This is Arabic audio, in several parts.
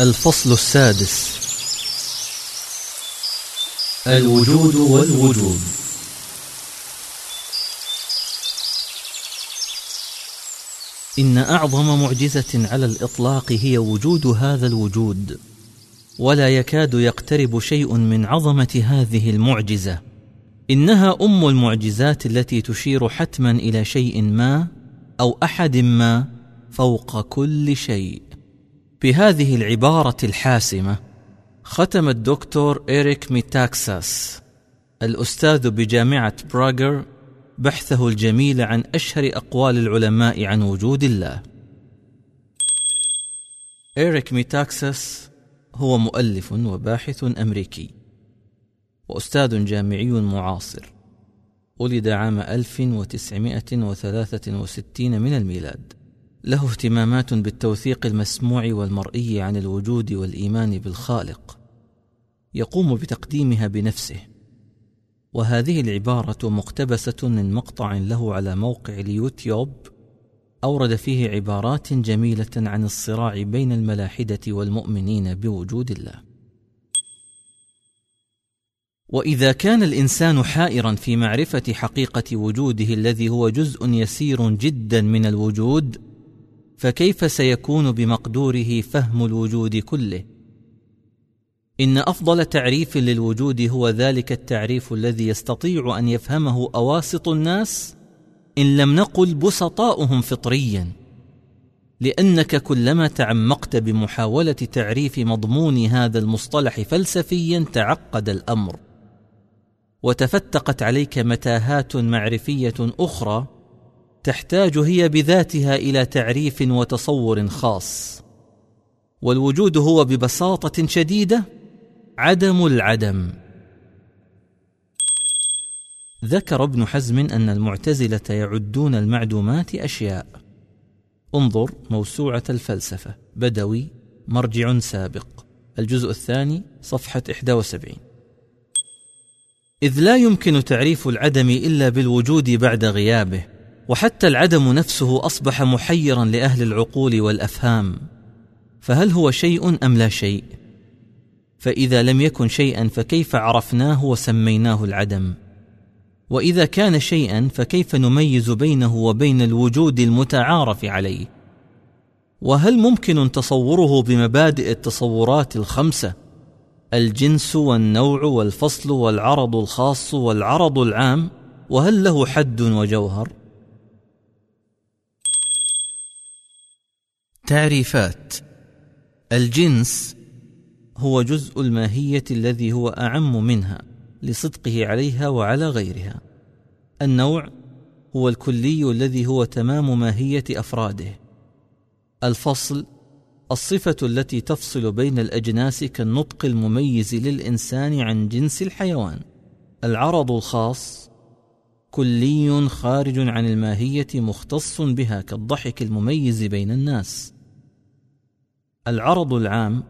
الفصل السادس. الوجود والوجود. إن أعظم معجزة على الإطلاق هي وجود هذا الوجود ولا يكاد يقترب شيء من عظمة هذه المعجزة. إنها أم المعجزات التي تشير حتما إلى شيء ما أو أحد ما فوق كل شيء. بهذه العبارة الحاسمة ختم الدكتور إريك ميتاكساس الأستاذ بجامعة براغر بحثه الجميل عن أشهر أقوال العلماء عن وجود الله. إريك ميتاكساس هو مؤلف وباحث أمريكي وأستاذ جامعي معاصر ولد عام 1963 من الميلاد. له اهتمامات بالتوثيق المسموع والمرئي عن الوجود والإيمان بالخالق يقوم بتقديمها بنفسه. وهذه العبارة مقتبسة من مقطع له على موقع اليوتيوب أورد فيه عبارات جميلة عن الصراع بين الملاحدة والمؤمنين بوجود الله. وإذا كان الإنسان حائرا في معرفة حقيقة وجوده الذي هو جزء يسير جدا من الوجود فكيف سيكون بمقدوره فهم الوجود كله؟ إن أفضل تعريف للوجود هو ذلك التعريف الذي يستطيع أن يفهمه أواسط الناس إن لم نقل بسطاؤهم فطريا. لأنك كلما تعمقت بمحاولة تعريف مضمون هذا المصطلح فلسفيا تعقد الأمر. وتفتقت عليك متاهات معرفية أخرى تحتاج هي بذاتها إلى تعريف وتصور خاص. والوجود هو ببساطة شديدة عدم العدم. ذكر ابن حزم أن المعتزلة يعدون المعدومات أشياء. انظر موسوعة الفلسفة. بدوي مرجع سابق. الجزء الثاني صفحة 71 إذ لا يمكن تعريف العدم إلا بالوجود بعد غيابه. وحتى العدم نفسه أصبح محيرا لأهل العقول والأفهام. فهل هو شيء أم لا شيء؟ فإذا لم يكن شيئا فكيف عرفناه وسميناه العدم؟ وإذا كان شيئا فكيف نميز بينه وبين الوجود المتعارف عليه؟ وهل ممكن تصوره بمبادئ التصورات الخمسة؟ الجنس والنوع والفصل والعرض الخاص والعرض العام؟ وهل له حد وجوهر؟ تعريفات الجنس هو جزء الماهية الذي هو أعم منها لصدقه عليها وعلى غيرها. النوع هو الكلي الذي هو تمام ماهية أفراده. الفصل الصفة التي تفصل بين الأجناس كالنطق المميز للإنسان عن جنس الحيوان. العرض الخاص كلي خارج عن الماهية مختص بها كالضحك المميز بين الناس. العرض العام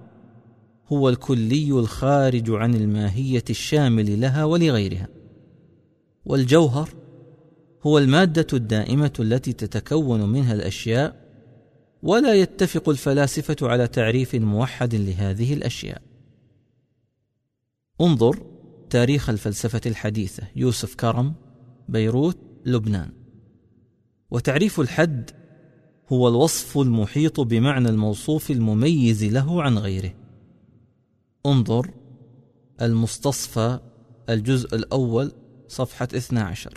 هو الكلي الخارج عن الماهية الشامل لها ولغيرها والجوهر هو المادة الدائمة التي تتكون منها الأشياء ولا يتفق الفلاسفة على تعريف موحد لهذه الأشياء. انظر تاريخ الفلسفة الحديثة يوسف كرم بيروت لبنان. وتعريف الحد هو الوصف المحيط بمعنى الموصوف المميز له عن غيره انظر المستصفى الجزء الأول صفحة 12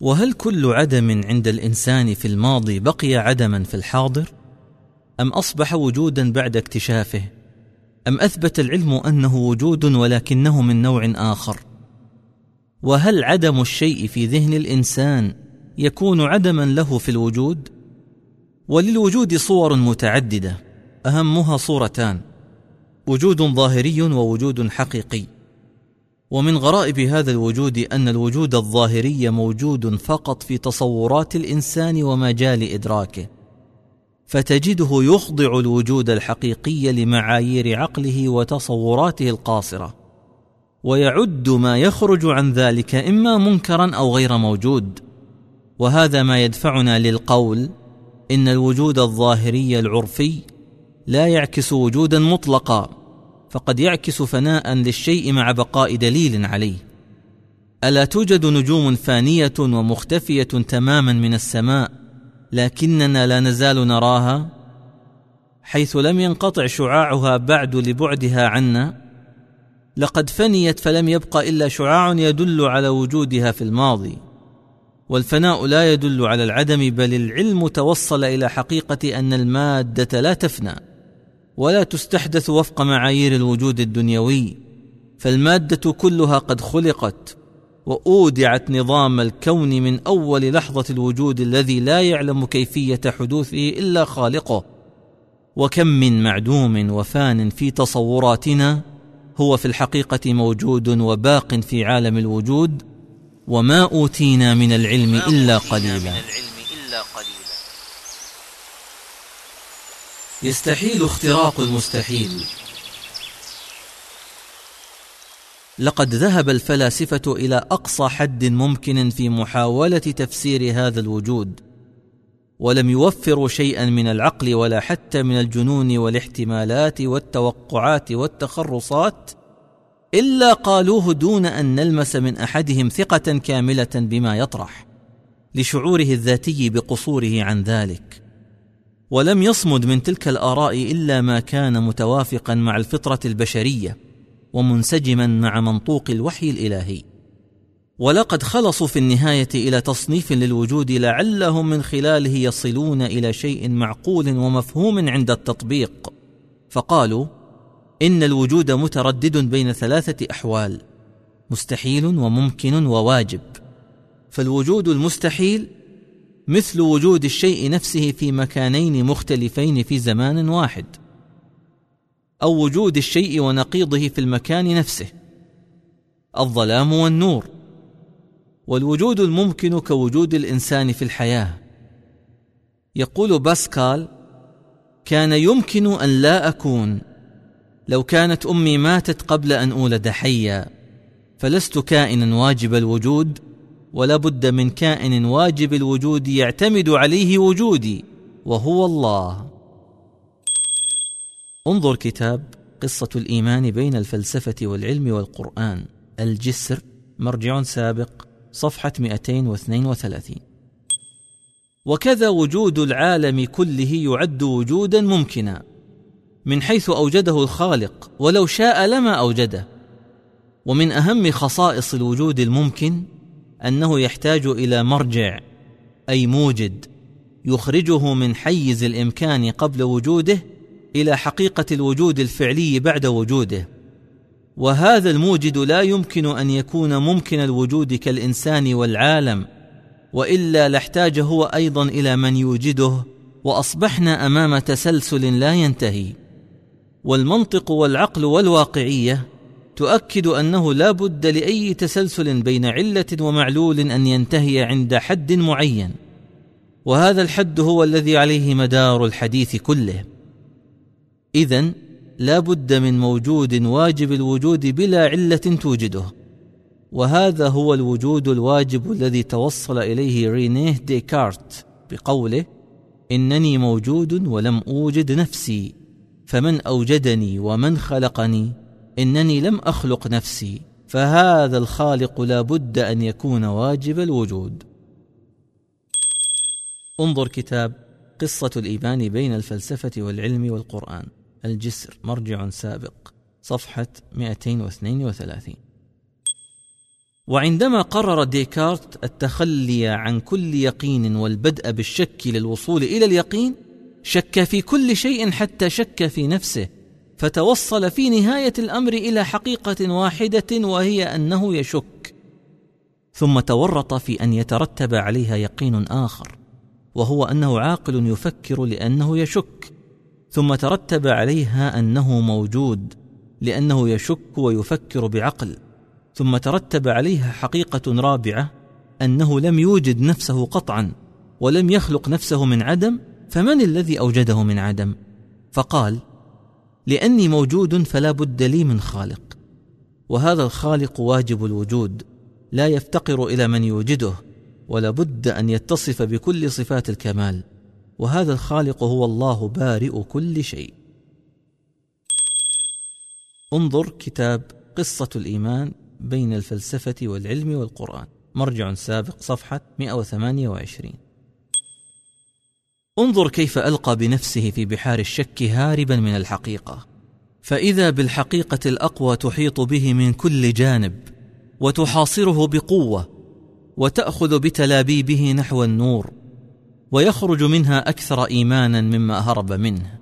وهل كل عدم عند الإنسان في الماضي بقي عدما في الحاضر؟ أم أصبح وجودا بعد اكتشافه؟ أم أثبت العلم أنه وجود ولكنه من نوع آخر؟ وهل عدم الشيء في ذهن الإنسان يكون عدما له في الوجود؟ وللوجود صور متعددة أهمها صورتان وجود ظاهري ووجود حقيقي. ومن غرائب هذا الوجود أن الوجود الظاهري موجود فقط في تصورات الإنسان ومجال إدراكه فتجده يخضع الوجود الحقيقي لمعايير عقله وتصوراته القاصرة ويعد ما يخرج عن ذلك إما منكرا أو غير موجود. وهذا ما يدفعنا للقول إن الوجود الظاهري العرفي لا يعكس وجودا مطلقا فقد يعكس فناء للشيء مع بقاء دليل عليه. ألا توجد نجوم فانية ومختفية تماما من السماء لكننا لا نزال نراها؟ حيث لم ينقطع شعاعها بعد لبعدها عنا لقد فنيت فلم يبق إلا شعاع يدل على وجودها في الماضي. والفناء لا يدل على العدم بل العلم توصل إلى حقيقة أن المادة لا تفنى ولا تستحدث وفق معايير الوجود الدنيوي. فالمادة كلها قد خلقت وأودعت نظام الكون من أول لحظة الوجود الذي لا يعلم كيفية حدوثه إلا خالقه. وكم من معدوم وفان في تصوراتنا هو في الحقيقة موجود وباق في عالم الوجود وما أوتينا من العلم إلا قليلا. يستحيل اختراق المستحيل. لقد ذهب الفلاسفة إلى أقصى حد ممكن في محاولة تفسير هذا الوجود ولم يوفروا شيئا من العقل ولا حتى من الجنون والاحتمالات والتوقعات والتخرصات إلا قالوه دون أن نلمس من أحدهم ثقة كاملة بما يطرح لشعوره الذاتي بقصوره عن ذلك. ولم يصمد من تلك الآراء إلا ما كان متوافقا مع الفطرة البشرية ومنسجما مع منطوق الوحي الإلهي. ولقد خلصوا في النهاية إلى تصنيف للوجود لعلهم من خلاله يصلون إلى شيء معقول ومفهوم عند التطبيق. فقالوا إن الوجود متردد بين ثلاثة أحوال مستحيل وممكن وواجب. فالوجود المستحيل مثل وجود الشيء نفسه في مكانين مختلفين في زمان واحد أو وجود الشيء ونقيضه في المكان نفسه الظلام والنور. والوجود الممكن كوجود الإنسان في الحياة. يقول باسكال كان يمكن أن لا أكون لو كانت أمي ماتت قبل أن أولد حيا فلست كائنا واجب الوجود ولا بد من كائن واجب الوجود يعتمد عليه وجودي وهو الله. انظر كتاب قصة الإيمان بين الفلسفة والعلم والقرآن الجسر مرجع سابق صفحة 232 وكذا وجود العالم كله يعد وجودا ممكنا. من حيث أوجده الخالق ولو شاء لما أوجده. ومن أهم خصائص الوجود الممكن أنه يحتاج إلى مرجع أي موجد يخرجه من حيز الإمكان قبل وجوده إلى حقيقة الوجود الفعلي بعد وجوده. وهذا الموجد لا يمكن أن يكون ممكن الوجود كالإنسان والعالم وإلا لاحتاج هو أيضا إلى من يوجده وأصبحنا أمام تسلسل لا ينتهي. والمنطق والعقل والواقعية تؤكد أنه لا بد لأي تسلسل بين علة ومعلول أن ينتهي عند حد معين. وهذا الحد هو الذي عليه مدار الحديث كله. اذا لا بد من موجود واجب الوجود بلا علة توجده. وهذا هو الوجود الواجب الذي توصل إليه رينيه ديكارت بقوله إنني موجود ولم أوجد نفسي. فمن أوجدني ومن خلقني إنني لم أخلق نفسي فهذا الخالق لا بد أن يكون واجب الوجود. انظر كتاب قصة الإيمان بين الفلسفة والعلم والقرآن الجسر مرجع سابق صفحة 232 وعندما قرر ديكارت التخلي عن كل يقين والبدء بالشك للوصول إلى اليقين شك في كل شيء حتى شك في نفسه فتوصل في نهاية الأمر إلى حقيقة واحدة وهي أنه يشك. ثم تورط في أن يترتب عليها يقين آخر وهو أنه عاقل يفكر لأنه يشك. ثم ترتب عليها أنه موجود لأنه يشك ويفكر بعقل. ثم ترتب عليها حقيقة رابعة أنه لم يوجد نفسه قطعا ولم يخلق نفسه من عدم فمن الذي أوجده من عدم؟ فقال لأني موجود فلا بد لي من خالق وهذا الخالق واجب الوجود لا يفتقر إلى من يوجده ولا بد أن يتصف بكل صفات الكمال وهذا الخالق هو الله بارئ كل شيء. انظر كتاب قصة الإيمان بين الفلسفة والعلم والقرآن مرجع سابق صفحة 128 انظر كيف ألقى بنفسه في بحار الشك هاربا من الحقيقة. فإذا بالحقيقة الأقوى تحيط به من كل جانب وتحاصره بقوة وتأخذ بتلابيبه نحو النور ويخرج منها أكثر إيمانا مما هرب منه.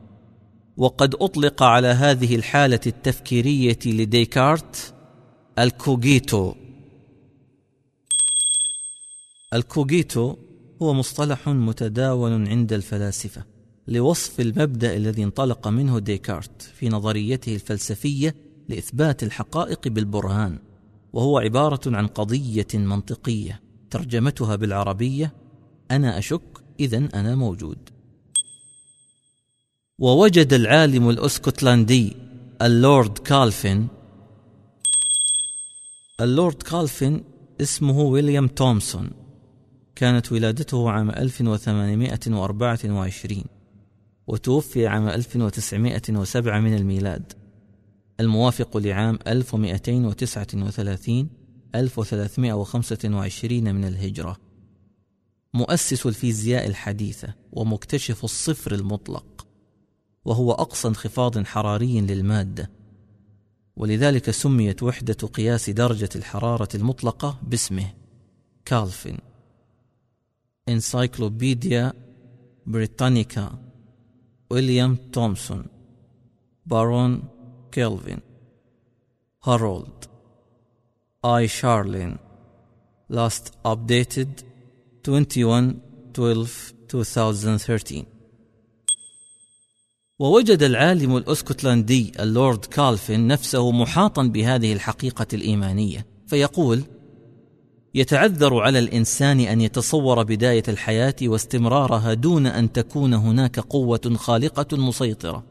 وقد أطلق على هذه الحالة التفكيرية لديكارت الكوجيتو الكوجيتو هو مصطلح متداول عند الفلاسفة لوصف المبدأ الذي انطلق منه ديكارت في نظريته الفلسفية لإثبات الحقائق بالبرهان وهو عبارة عن قضية منطقية ترجمتها بالعربية أنا أشك إذا أنا موجود. ووجد العالم الأسكتلندي اللورد كالفن اللورد كالفن اسمه ويليام تومسون. كانت ولادته عام 1824 وتوفي عام 1907 من الميلاد. الموافق لعام 1239 1325 من الهجرة. مؤسس الفيزياء الحديثة ومكتشف الصفر المطلق وهو أقصى انخفاض حراري للمادة. ولذلك سميت وحدة قياس درجة الحرارة المطلقة باسمه كالفين. انسايكلوبيديا بريتانيكا ويليام تومسون بارون كيلفين هارولد اي شارلين last updated 21 12 2013 ووجد العالم الأسكتلندي اللورد كالفين نفسه محاطا بهذه الحقيقة الإيمانية فيقول يتعذر على الإنسان أن يتصور بداية الحياة واستمرارها دون أن تكون هناك قوة خالقة مسيطرة.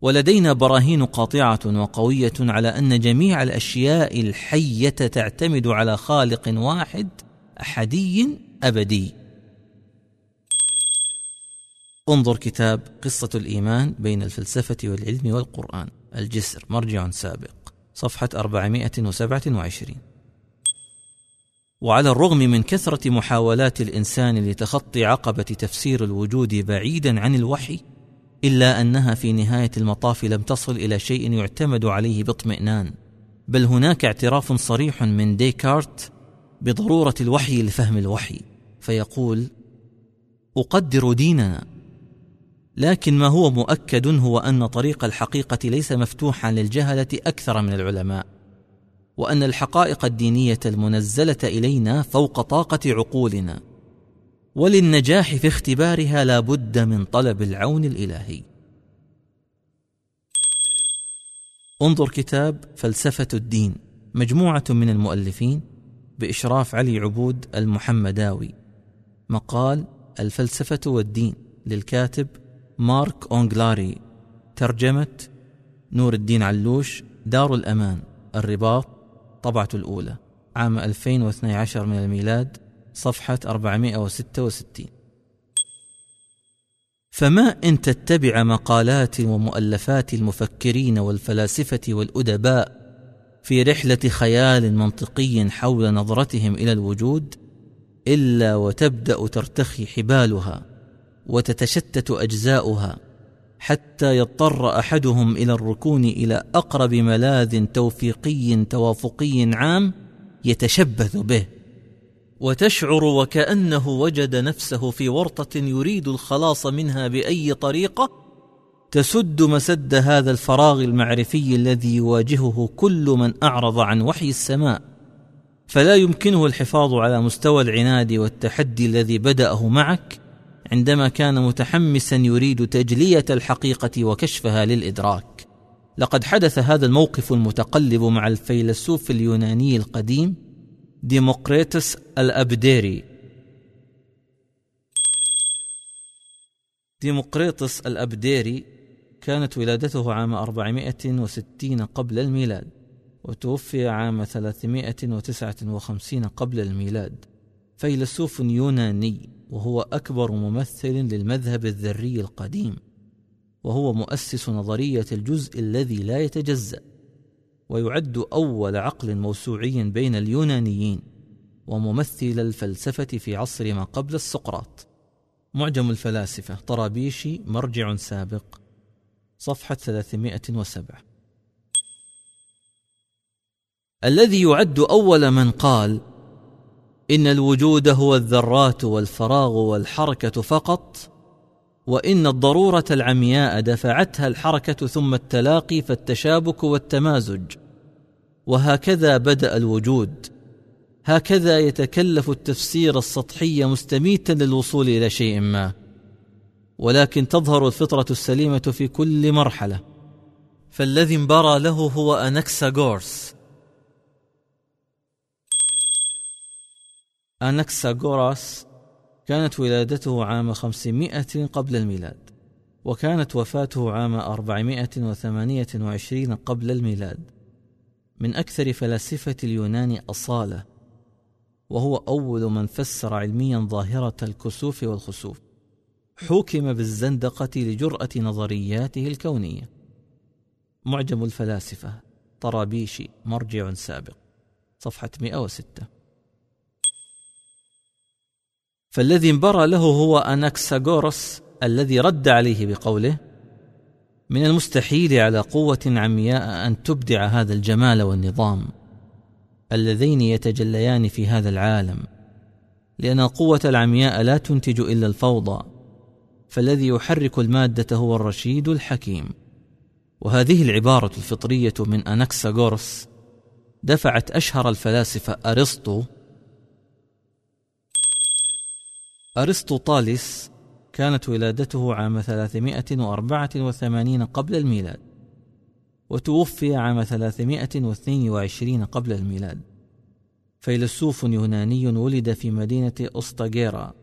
ولدينا براهين قاطعة وقوية على أن جميع الأشياء الحية تعتمد على خالق واحد أحدي أبدي. انظر كتاب قصة الإيمان بين الفلسفة والعلم والقرآن الجسر مرجع سابق صفحة 427 وعلى الرغم من كثرة محاولات الإنسان لتخطي عقبة تفسير الوجود بعيدا عن الوحي إلا أنها في نهاية المطاف لم تصل إلى شيء يعتمد عليه باطمئنان. بل هناك اعتراف صريح من ديكارت بضرورة الوحي لفهم الوحي فيقول أقدر ديننا لكن ما هو مؤكد هو أن طريق الحقيقة ليس مفتوحا للجهلة أكثر من العلماء. وأن الحقائق الدينية المنزلة إلينا فوق طاقة عقولنا. وللنجاح في اختبارها لا بد من طلب العون الإلهي. انظر كتاب فلسفة الدين مجموعة من المؤلفين بإشراف علي عبود المحمداوي. مقال الفلسفة والدين للكاتب مارك أونغلاري. ترجمة نور الدين علوش دار الأمان. الرباط طبعة الأولى عام 2012 من الميلاد صفحة 466 فما إن تتبع مقالات ومؤلفات المفكرين والفلاسفة والأدباء في رحلة خيال منطقي حول نظرتهم إلى الوجود إلا وتبدأ ترتخي حبالها وتتشتت أجزاؤها حتى يضطر أحدهم إلى الركون إلى أقرب ملاذ توفيقي توافقي عام يتشبث به. وتشعر وكأنه وجد نفسه في ورطة يريد الخلاص منها بأي طريقة تسد مسد هذا الفراغ المعرفي الذي يواجهه كل من أعرض عن وحي السماء. فلا يمكنه الحفاظ على مستوى العناد والتحدي الذي بدأه معك عندما كان متحمسا يريد تجلية الحقيقة وكشفها للإدراك. لقد حدث هذا الموقف المتقلب مع الفيلسوف اليوناني القديم ديموقريتس الأبديري. ديموقريطس الأبديري كانت ولادته عام 460 قبل الميلاد وتوفي عام 359 قبل الميلاد. فيلسوف يوناني. وهو أكبر ممثل للمذهب الذري القديم وهو مؤسس نظرية الجزء الذي لا يتجزأ ويعد أول عقل موسوعي بين اليونانيين وممثل الفلسفة في عصر ما قبل السقراط. معجم الفلاسفة طرابيشي مرجع سابق صفحة 307 الذي يعد أول من قال إن الوجود هو الذرات والفراغ والحركة فقط وإن الضرورة العمياء دفعتها الحركة ثم التلاقي فالتشابك والتمازج. وهكذا بدأ الوجود. هكذا يتكلف التفسير السطحي مستميتا للوصول إلى شيء ما. ولكن تظهر الفطرة السليمة في كل مرحلة. فالذي انبرى له هو أنكساغورس. أنكساغوراس كانت ولادته عام 500 قبل الميلاد وكانت وفاته عام 428 قبل الميلاد. من أكثر فلاسفة اليونان أصالة وهو أول من فسر علميا ظاهرة الكسوف والخسوف. حوكم بالزندقة لجرأة نظرياته الكونية. معجم الفلاسفة طرابيشي مرجع سابق صفحة 106 فالذي انبرى له هو أناكساغورس الذي رد عليه بقوله من المستحيل على قوة عمياء أن تبدع هذا الجمال والنظام اللذين يتجليان في هذا العالم لأن القوة العمياء لا تنتج إلا الفوضى فالذي يحرك المادة هو الرشيد الحكيم. وهذه العبارة الفطرية من أناكساغورس دفعت أشهر الفلاسفة أرسطو أرسطوطاليس كانت ولادته عام 384 قبل الميلاد وتوفي عام 322 قبل الميلاد. فيلسوف يوناني ولد في مدينة أسطاغيرا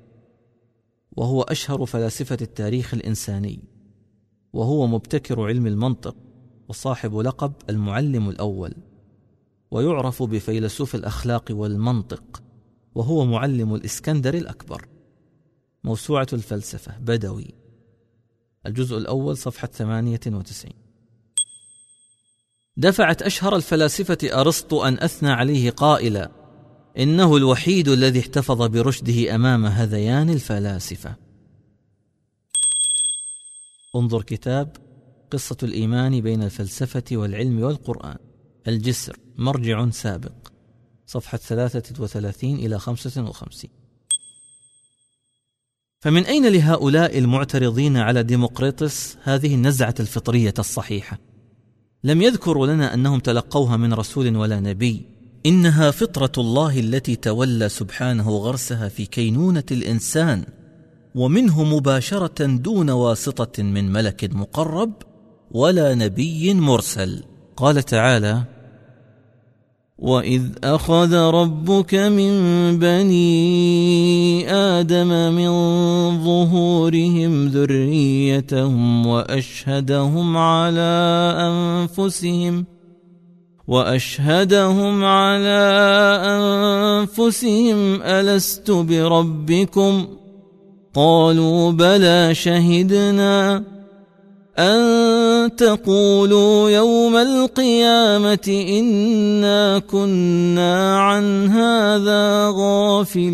وهو أشهر فلاسفة التاريخ الإنساني وهو مبتكر علم المنطق وصاحب لقب المعلم الأول ويعرف بفيلسوف الأخلاق والمنطق وهو معلم الإسكندر الأكبر. موسوعة الفلسفة بدوي. الجزء الأول صفحة 98 دفعت أشهر الفلاسفة أرسطو أن أثنى عليه قائلا إنه الوحيد الذي احتفظ برشده أمام هذيان الفلاسفة. انظر كتاب قصة الإيمان بين الفلسفة والعلم والقرآن. الجسر مرجع سابق. صفحة 33 إلى 55 فمن أين لهؤلاء المعترضين على ديمقريطس هذه النزعة الفطرية الصحيحة؟ لم يذكروا لنا أنهم تلقوها من رسول ولا نبي. إنها فطرة الله التي تولى سبحانه غرسها في كينونة الإنسان ومنه مباشرة دون واسطة من ملك مقرب ولا نبي مرسل. قال تعالى واذ اخذ ربك من بني آدم من ظهورهم ذريتهم واشهدهم على انفسهم واشهدهم على انفسهم الست بربكم قالوا بلى شهدنا أن تقولوا يوم القيامة إنا كنا عن هذا غافلين.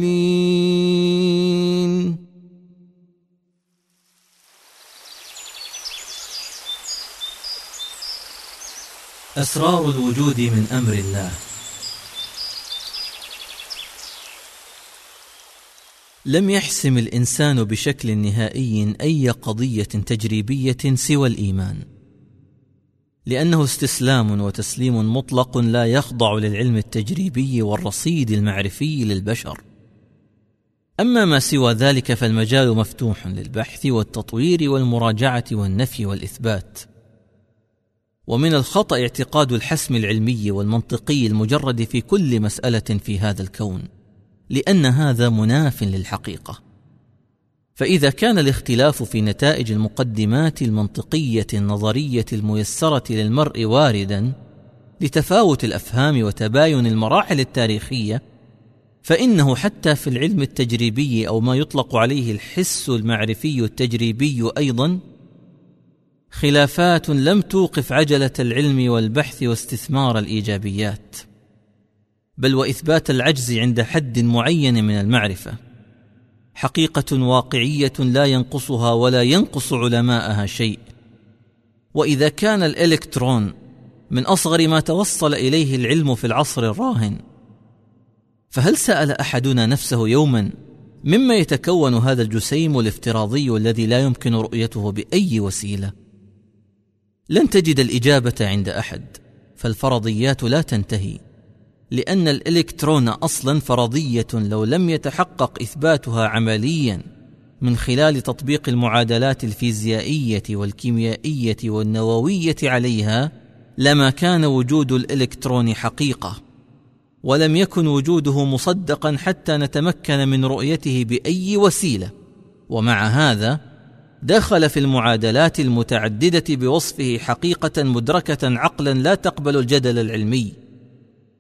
أسرار الوجود من أمر الله. لم يحسم الإنسان بشكل نهائي أي قضية تجريبية سوى الإيمان. لأنه استسلام وتسليم مطلق لا يخضع للعلم التجريبي والرصيد المعرفي للبشر. أما ما سوى ذلك فالمجال مفتوح للبحث والتطوير والمراجعة والنفي والإثبات. ومن الخطأ اعتقاد الحسم العلمي والمنطقي المجرد في كل مسألة في هذا الكون. لأن هذا مناف للحقيقة. فإذا كان الاختلاف في نتائج المقدمات المنطقية النظرية الميسرة للمرء واردا لتفاوت الأفهام وتباين المراحل التاريخية فإنه حتى في العلم التجريبي أو ما يطلق عليه الحس المعرفي التجريبي أيضا خلافات لم توقف عجلة العلم والبحث واستثمار الإيجابيات. بل وإثبات العجز عند حد معين من المعرفة. حقيقة واقعية لا ينقصها ولا ينقص علماءها شيء. وإذا كان الإلكترون من أصغر ما توصل إليه العلم في العصر الراهن فهل سأل أحدنا نفسه يوما مما يتكون هذا الجسيم الافتراضي الذي لا يمكن رؤيته بأي وسيلة؟ لن تجد الإجابة عند أحد فالفرضيات لا تنتهي. لأن الإلكترون أصلا فرضية لو لم يتحقق إثباتها عمليا. من خلال تطبيق المعادلات الفيزيائية والكيميائية والنووية عليها لما كان وجود الإلكترون حقيقة. ولم يكن وجوده مصدقا حتى نتمكن من رؤيته بأي وسيلة. ومع هذا دخل في المعادلات المتعددة بوصفه حقيقة مدركة عقلا لا تقبل الجدل العلمي.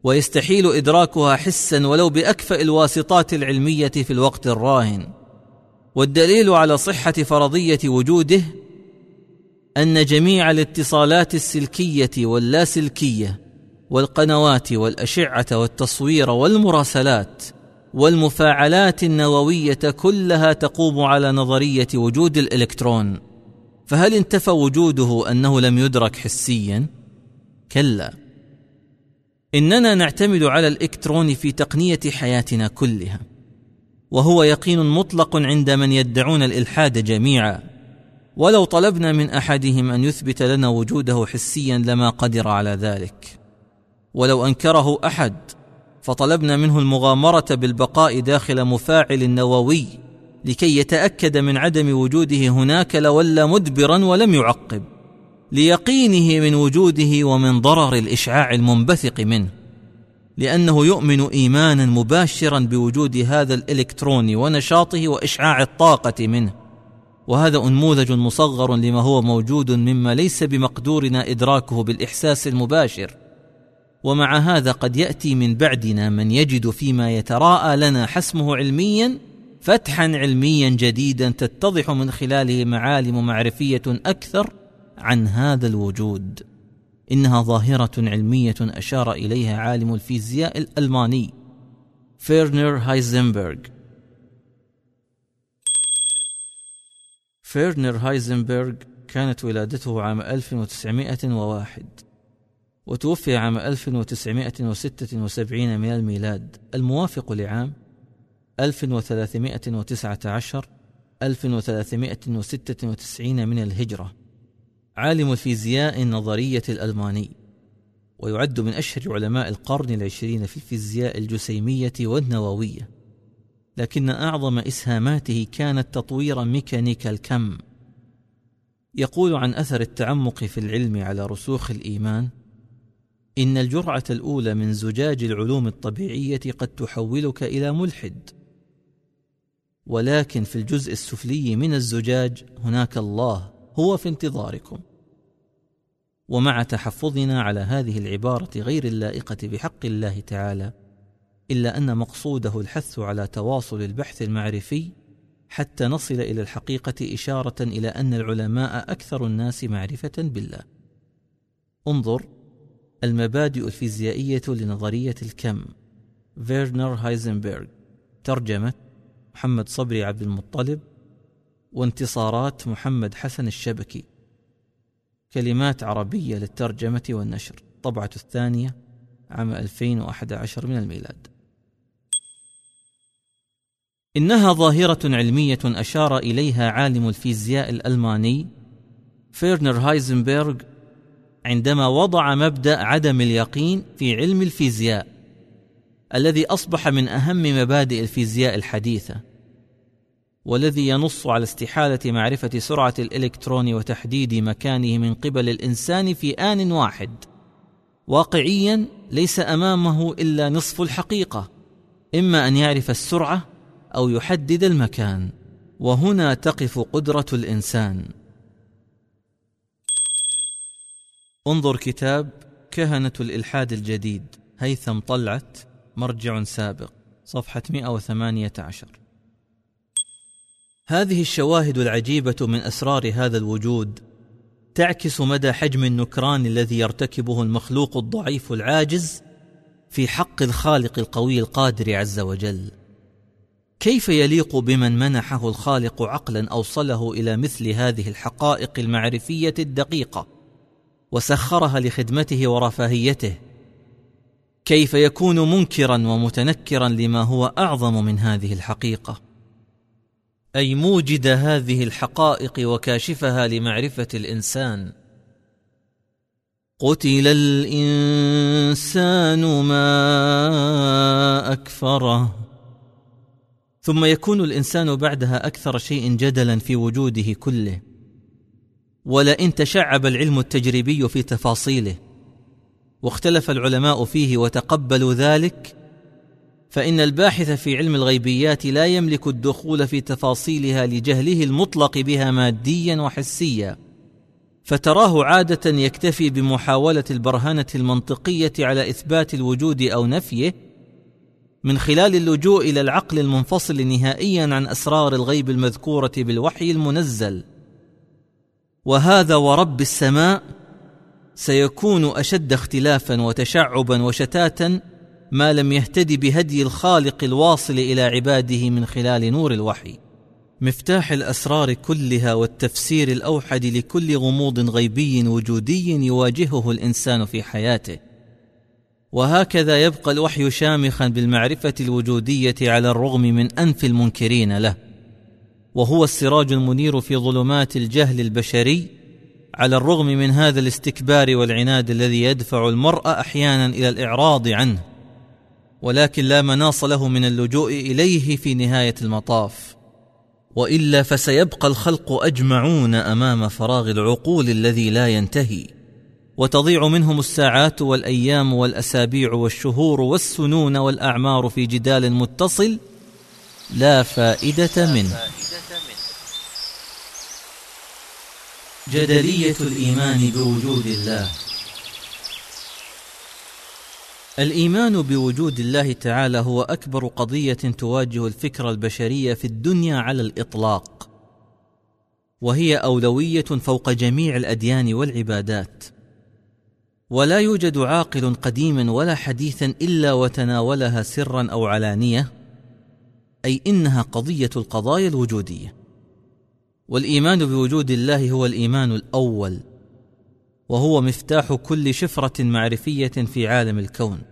ويستحيل إدراكها حسا ولو بأكفأ الواسطات العلمية في الوقت الراهن. والدليل على صحة فرضية وجوده أن جميع الاتصالات السلكية واللاسلكية والقنوات والأشعة والتصوير والمراسلات والمفاعلات النووية كلها تقوم على نظرية وجود الإلكترون. فهل انتفى وجوده أنه لم يدرك حسيا؟ كلا. إننا نعتمد على الإلكترون في تقنية حياتنا كلها وهو يقين مطلق عند من يدعون الإلحاد جميعا. ولو طلبنا من أحدهم أن يثبت لنا وجوده حسيا لما قدر على ذلك. ولو أنكره أحد فطلبنا منه المغامرة بالبقاء داخل مفاعل نووي لكي يتأكد من عدم وجوده هناك لولى مدبرا ولم يعقب. ليقينه من وجوده ومن ضرر الإشعاع المنبثق منه لأنه يؤمن إيمانا مباشرا بوجود هذا الإلكترون ونشاطه وإشعاع الطاقة منه. وهذا أنموذج مصغر لما هو موجود مما ليس بمقدورنا إدراكه بالإحساس المباشر. ومع هذا قد يأتي من بعدنا من يجد فيما يتراءى لنا حسمه علميا فتحا علميا جديدا تتضح من خلاله معالم معرفية أكثر عن هذا الوجود. إنها ظاهرة علمية أشار إليها عالم الفيزياء الألماني فيرنر هايزنبرغ. فيرنر هايزنبرغ كانت ولادته عام 1901 وتوفي عام 1976 من الميلاد. الموافق لعام 1319 1396 من الهجرة. عالم الفيزياء النظرية الألماني ويعد من أشهر علماء القرن العشرين في الفيزياء الجسيمية والنووية. لكن أعظم إسهاماته كانت تطوير ميكانيكا الكم. يقول عن أثر التعمق في العلم على رسوخ الإيمان إن الجرعة الأولى من زجاج العلوم الطبيعية قد تحولك إلى ملحد. ولكن في الجزء السفلي من الزجاج هناك الله هو في انتظاركم. ومع تحفظنا على هذه العبارة غير اللائقة بحق الله تعالى إلا أن مقصوده الحث على تواصل البحث المعرفي حتى نصل إلى الحقيقة إشارة إلى أن العلماء أكثر الناس معرفة بالله. انظر المبادئ الفيزيائية لنظرية الكم. فيرنر هايزنبرغ ترجمة محمد صبري عبد المطلب وانتصارات محمد حسن الشبكي. كلمات عربية للترجمة والنشر. طبعة الثانية عام 2011 من الميلاد. إنها ظاهرة علمية أشار إليها عالم الفيزياء الألماني فيرنر هايزنبرغ عندما وضع مبدأ عدم اليقين في علم الفيزياء الذي أصبح من أهم مبادئ الفيزياء الحديثة. والذي ينص على استحالة معرفة سرعة الإلكترون وتحديد مكانه من قبل الإنسان في آن واحد. واقعيا ليس أمامه إلا نصف الحقيقة. إما أن يعرف السرعة أو يحدد المكان. وهنا تقف قدرة الإنسان. انظر كتاب كهنة الإلحاد الجديد هيثم طلعت مرجع سابق صفحة 118 هذه الشواهد العجيبة من أسرار هذا الوجود تعكس مدى حجم النكران الذي يرتكبه المخلوق الضعيف العاجز في حق الخالق القوي القادر عز وجل. كيف يليق بمن منحه الخالق عقلا أوصله إلى مثل هذه الحقائق المعرفية الدقيقة وسخرها لخدمته ورفاهيته؟ كيف يكون منكرا ومتنكرا لما هو أعظم من هذه الحقيقة؟ أي موجد هذه الحقائق وكاشفها لمعرفة الإنسان. قتل الإنسان ما أكفره. ثم يكون الإنسان بعدها أكثر شيء جدلا في وجوده كله. ولئن تشعب العلم التجريبي في تفاصيله. واختلف العلماء فيه وتقبلوا ذلك فإن الباحث في علم الغيبيات لا يملك الدخول في تفاصيلها لجهله المطلق بها ماديا وحسيا فتراه عادة يكتفي بمحاولة البرهنة المنطقية على إثبات الوجود أو نفيه من خلال اللجوء إلى العقل المنفصل نهائيا عن أسرار الغيب المذكورة بالوحي المنزل. وهذا ورب السماء سيكون أشد اختلافا وتشعبا وشتاتا ما لم يهتدي بهدي الخالق الواصل إلى عباده من خلال نور الوحي. مفتاح الأسرار كلها والتفسير الأوحد لكل غموض غيبي وجودي يواجهه الإنسان في حياته. وهكذا يبقى الوحي شامخا بالمعرفة الوجودية على الرغم من أنف المنكرين له. وهو السراج المنير في ظلمات الجهل البشري على الرغم من هذا الاستكبار والعناد الذي يدفع المرء أحيانا إلى الإعراض عنه. ولكن لا مناص له من اللجوء إليه في نهاية المطاف. وإلا فسيبقى الخلق أجمعون أمام فراغ العقول الذي لا ينتهي. وتضيع منهم الساعات والأيام والأسابيع والشهور والسنون والأعمار في جدال متصل لا فائدة منه. جدلية الإيمان بوجود الله. الإيمان بوجود الله تعالى هو أكبر قضية تواجه الفكر البشريه في الدنيا على الإطلاق وهي أولوية فوق جميع الأديان والعبادات. ولا يوجد عاقل قديما ولا حديثا إلا وتناولها سرا أو علانية أي إنها قضية القضايا الوجودية. والإيمان بوجود الله هو الإيمان الأول وهو مفتاح كل شفرة معرفية في عالم الكون.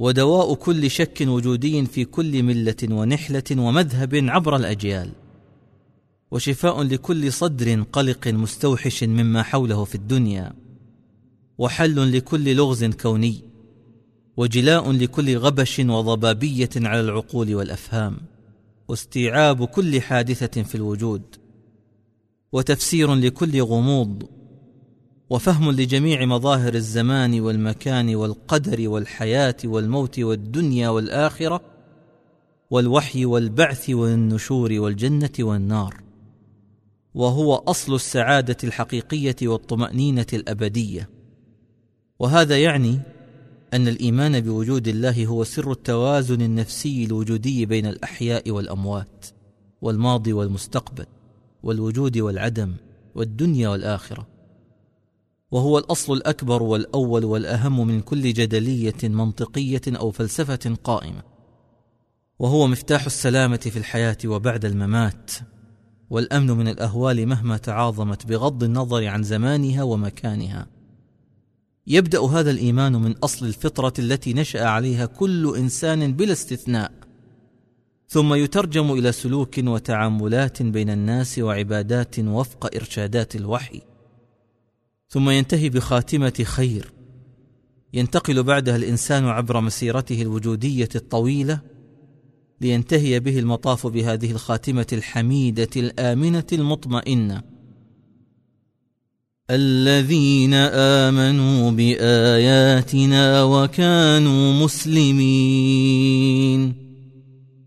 ودواء كل شك وجودي في كل ملة ونحلة ومذهب عبر الأجيال وشفاء لكل صدر قلق مستوحش مما حوله في الدنيا وحل لكل لغز كوني وجلاء لكل غبش وضبابية على العقول والأفهام واستيعاب كل حادثة في الوجود وتفسير لكل غموض وفهم لجميع مظاهر الزمان والمكان والقدر والحياة والموت والدنيا والآخرة والوحي والبعث والنشور والجنة والنار. وهو أصل السعادة الحقيقية والطمأنينة الأبدية. وهذا يعني أن الإيمان بوجود الله هو سر التوازن النفسي الوجودي بين الأحياء والأموات والماضي والمستقبل والوجود والعدم والدنيا والآخرة. وهو الأصل الأكبر والأول والأهم من كل جدلية منطقية أو فلسفة قائمة. وهو مفتاح السلامة في الحياة وبعد الممات والأمن من الأهوال مهما تعاظمت بغض النظر عن زمانها ومكانها. يبدأ هذا الإيمان من أصل الفطرة التي نشأ عليها كل إنسان بلا استثناء. ثم يترجم إلى سلوك وتعاملات بين الناس وعبادات وفق إرشادات الوحي. ثم ينتهي بخاتمة خير. ينتقل بعدها الإنسان عبر مسيرته الوجودية الطويلة لينتهي به المطاف بهذه الخاتمة الحميدة الآمنة المطمئنة. الذين آمنوا بآياتنا وكانوا مسلمين.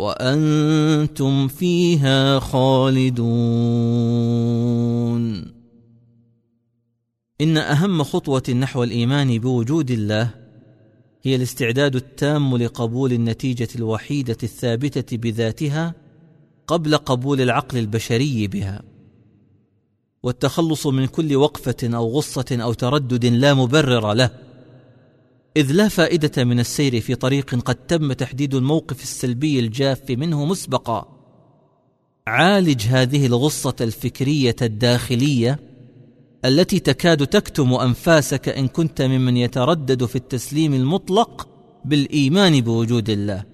وأنتم فيها خالدون. إن أهم خطوة نحو الإيمان بوجود الله هي الاستعداد التام لقبول النتيجة الوحيدة الثابتة بذاتها قبل قبول العقل البشري بها. والتخلص من كل وقفة أو غصة أو تردد لا مبرر له. إذ لا فائدة من السير في طريق قد تم تحديد الموقف السلبي الجاف منه مسبقا. عالج هذه الغصة الفكرية الداخلية التي تكاد تكتم أنفاسك إن كنت ممن يتردد في التسليم المطلق بالإيمان بوجود الله.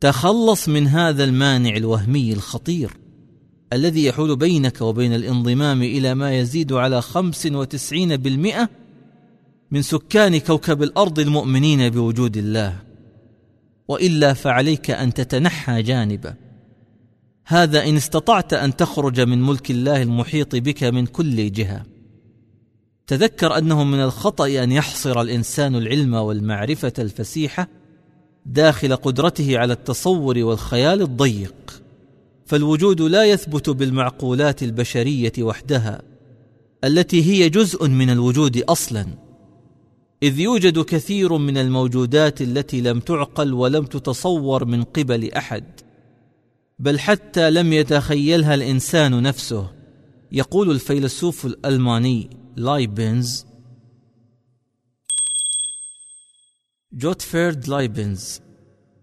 تخلص من هذا المانع الوهمي الخطير الذي يحول بينك وبين الانضمام إلى ما يزيد على خمس وتسعين بالمئة من سكان كوكب الأرض المؤمنين بوجود الله وإلا فعليك أن تتنحى جانبه. هذا إن استطعت أن تخرج من ملك الله المحيط بك من كل جهة. تذكر أنه من الخطأ أن يحصر الإنسان العلم والمعرفة الفسيحة داخل قدرته على التصور والخيال الضيق. فالوجود لا يثبت بالمعقولات البشرية وحدها التي هي جزء من الوجود أصلا. إذ يوجد كثير من الموجودات التي لم تعقل ولم تتصور من قبل أحد. بل حتى لم يتخيلها الإنسان نفسه يقول الفيلسوف الألماني لايبنز جوتفيرد لايبنز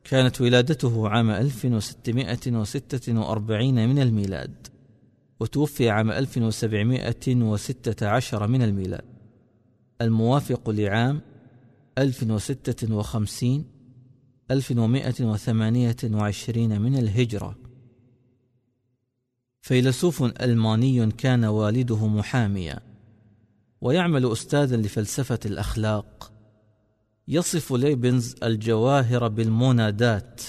كانت ولادته عام 1646 من الميلاد وتوفي عام 1716 من الميلاد. الموافق لعام 1056 1128 من الهجرة. فيلسوف ألماني كان والده محاميا ويعمل أستاذا لفلسفة الأخلاق. يصف ليبنز الجواهر بالمونادات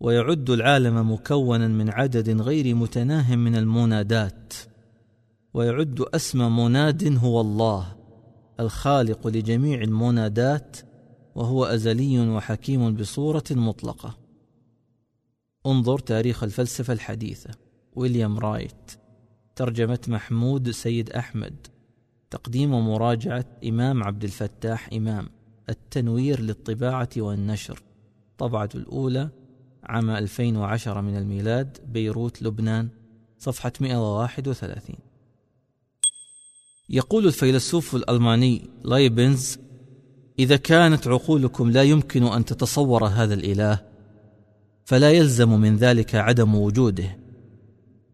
ويعد العالم مكونا من عدد غير متناه من المونادات ويعد أسمى مناد هو الله. الخالق لجميع المنادات وهو أزلي وحكيم بصورة مطلقة. انظر تاريخ الفلسفة الحديثة. ويليام رايت. ترجمة محمود سيد أحمد. تقديم ومراجعة إمام عبد الفتاح إمام. التنوير للطباعة والنشر. طبعة الأولى عام 2010 من الميلاد بيروت لبنان صفحة 131 يقول الفيلسوف الألماني لايبنز إذا كانت عقولكم لا يمكن أن تتصور هذا الإله فلا يلزم من ذلك عدم وجوده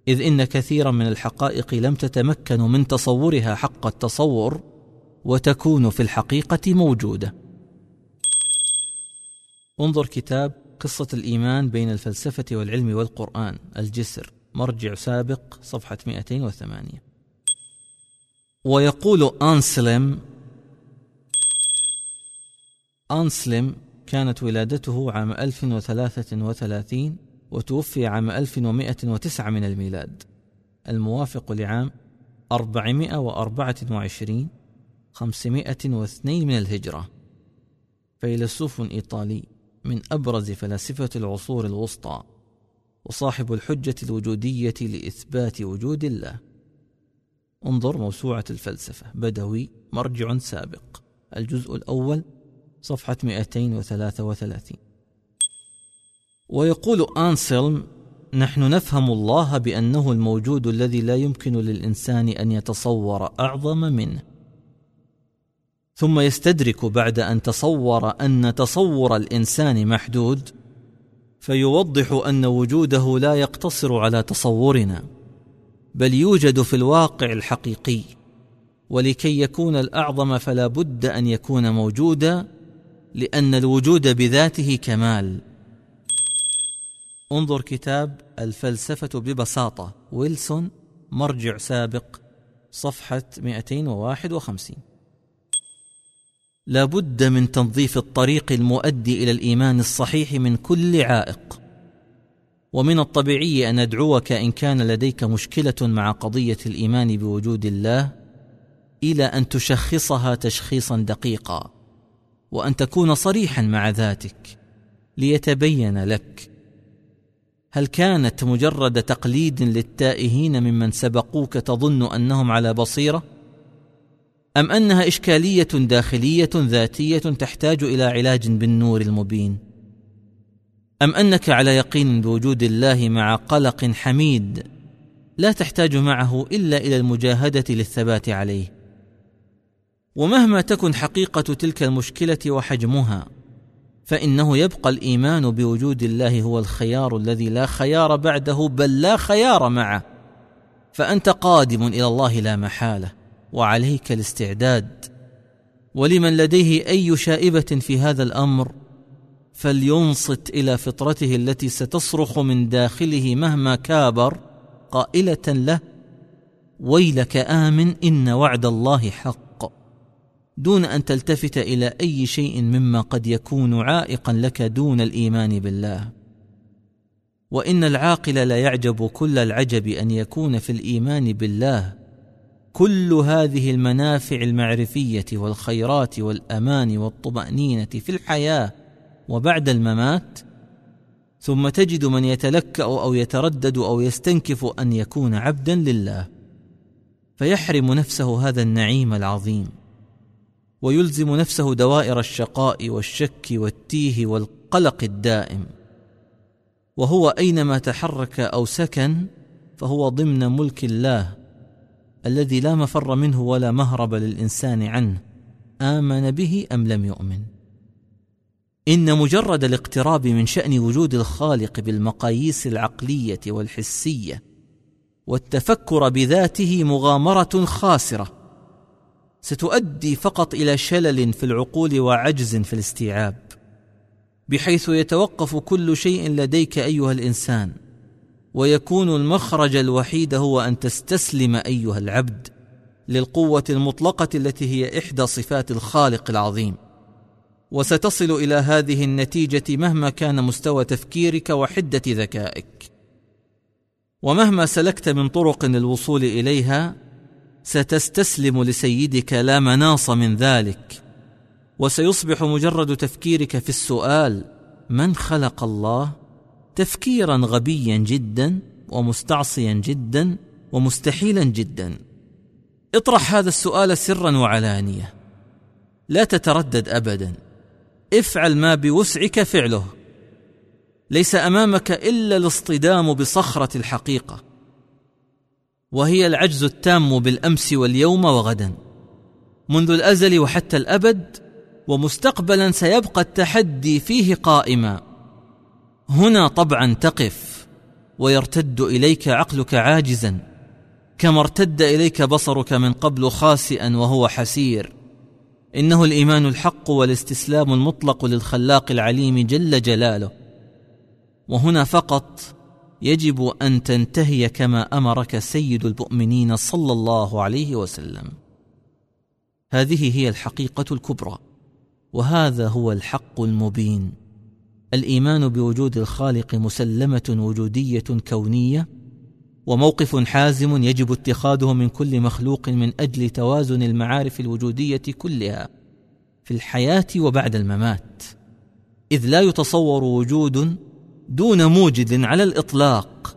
إذ إن كثيرا من الحقائق لم تتمكنوا من تصورها حق التصور وتكون في الحقيقة موجودة. انظر كتاب قصة الإيمان بين الفلسفة والعلم والقرآن الجسر مرجع سابق صفحة 208 ويقول أنسلم. أنسلم كانت ولادته عام 1033 وتوفي عام 1109 من الميلاد. الموافق لعام 424 502 من الهجرة. فيلسوف إيطالي من أبرز فلاسفة العصور الوسطى وصاحب الحجة الوجودية لإثبات وجود الله. انظر موسوعة الفلسفة بدوي مرجع سابق الجزء الأول صفحة 233 ويقول أنسلم نحن نفهم الله بأنه الموجود الذي لا يمكن للإنسان أن يتصور أعظم منه. ثم يستدرك بعد أن تصور أن تصور الإنسان محدود فيوضح أن وجوده لا يقتصر على تصورنا. بل يوجد في الواقع الحقيقي ولكي يكون الأعظم فلا بد أن يكون موجودا لأن الوجود بذاته كمال. انظر كتاب الفلسفة ببساطة ويلسون مرجع سابق صفحة 251 لا بد من تنظيف الطريق المؤدي إلى الإيمان الصحيح من كل عائق. ومن الطبيعي أن ندعوك إن كان لديك مشكلة مع قضية الإيمان بوجود الله إلى أن تشخصها تشخيصا دقيقا وأن تكون صريحا مع ذاتك ليتبين لك. هل كانت مجرد تقليد للتائهين ممن سبقوك تظن أنهم على بصيرة؟ أم أنها إشكالية داخلية ذاتية تحتاج إلى علاج بالنور المبين؟ أم أنك على يقين بوجود الله مع قلق حميد لا تحتاج معه إلا إلى المجاهدة للثبات عليه؟ ومهما تكن حقيقة تلك المشكلة وحجمها فإنه يبقى الإيمان بوجود الله هو الخيار الذي لا خيار بعده بل لا خيار معه. فأنت قادم إلى الله لا محالة وعليك الاستعداد. ولمن لديه أي شائبة في هذا الأمر فلينصت إلى فطرته التي ستصرخ من داخله مهما كابر قائلة له ويلك آمن إن وعد الله حق. دون أن تلتفت إلى أي شيء مما قد يكون عائقا لك دون الإيمان بالله. وإن العاقل لا يعجب كل العجب أن يكون في الإيمان بالله. كل هذه المنافع المعرفية والخيرات والأمان والطمأنينة في الحياة وبعد الممات ثم تجد من يتلكأ أو يتردد أو يستنكف أن يكون عبدا لله. فيحرم نفسه هذا النعيم العظيم ويلزم نفسه دوائر الشقاء والشك والتيه والقلق الدائم. وهو أينما تحرك أو سكن فهو ضمن ملك الله الذي لا مفر منه ولا مهرب للإنسان عنه آمن به أم لم يؤمن. إن مجرد الاقتراب من شأن وجود الخالق بالمقاييس العقلية والحسية والتفكر بذاته مغامرة خاسرة ستؤدي فقط إلى شلل في العقول وعجز في الاستيعاب بحيث يتوقف كل شيء لديك أيها الإنسان ويكون المخرج الوحيد هو أن تستسلم أيها العبد للقوة المطلقة التي هي إحدى صفات الخالق العظيم. وستصل إلى هذه النتيجة مهما كان مستوى تفكيرك وحدة ذكائك. ومهما سلكت من طرق للوصول إليها ستستسلم لسيدك لا مناص من ذلك. وسيصبح مجرد تفكيرك في السؤال من خلق الله؟ تفكيرا غبيا جدا ومستعصيا جدا ومستحيلا جدا. اطرح هذا السؤال سرا وعلانية. لا تتردد ابدا. افعل ما بوسعك فعله. ليس أمامك إلا الاصطدام بصخرة الحقيقة. وهي العجز التام بالأمس واليوم وغدا. منذ الأزل وحتى الأبد ومستقبلا سيبقى التحدي فيه قائما. هنا طبعا تقف ويرتد إليك عقلك عاجزا. كما ارتد إليك بصرك من قبل خاسئا وهو حسير. إنه الإيمان الحق والاستسلام المطلق للخلاق العليم جل جلاله. وهنا فقط يجب أن تنتهي كما أمرك سيد المؤمنين صلى الله عليه وسلم. هذه هي الحقيقة الكبرى وهذا هو الحق المبين. الإيمان بوجود الخالق مسلمة وجودية كونية وموقف حازم يجب اتخاذه من كل مخلوق من أجل توازن المعارف الوجودية كلها في الحياة وبعد الممات. إذ لا يتصور وجود دون موجد على الإطلاق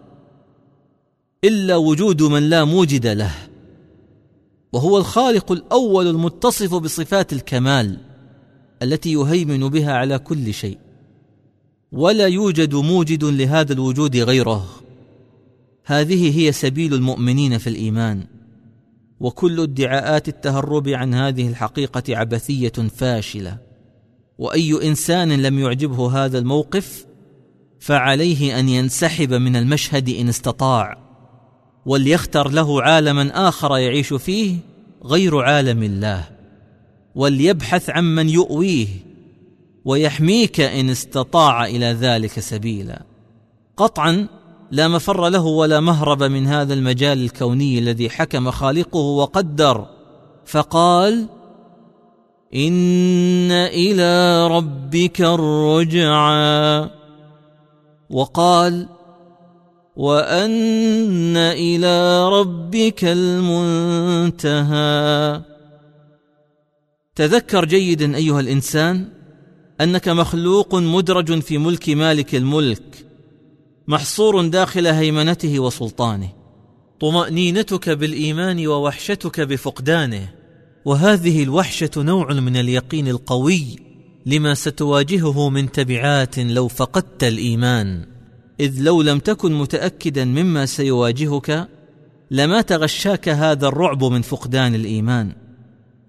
إلا وجود من لا موجد له وهو الخالق الأول المتصف بصفات الكمال التي يهيمن بها على كل شيء. ولا يوجد موجد لهذا الوجود غيره. هذه هي سبيل المؤمنين في الإيمان. وكل ادعاءات التهرب عن هذه الحقيقة عبثية فاشلة. وأي إنسان لم يعجبه هذا الموقف فعليه أن ينسحب من المشهد إن استطاع. وليختر له عالما آخر يعيش فيه غير عالم الله. وليبحث عمن يؤويه ويحميك إن استطاع إلى ذلك سبيلا. قطعا لا مفر له ولا مهرب من هذا المجال الكوني الذي حكم خالقه وقدر فقال إن إلى ربك الرجعى وقال وأن إلى ربك المنتهى. تذكر جيدا أيها الإنسان أنك مخلوق مدرج في ملك مالك الملك محصور داخل هيمنته وسلطانه. طمأنينتك بالإيمان ووحشتك بفقدانه. وهذه الوحشة نوع من اليقين القوي لما ستواجهه من تبعات لو فقدت الإيمان. إذ لو لم تكن متأكدا مما سيواجهك لما تغشاك هذا الرعب من فقدان الإيمان.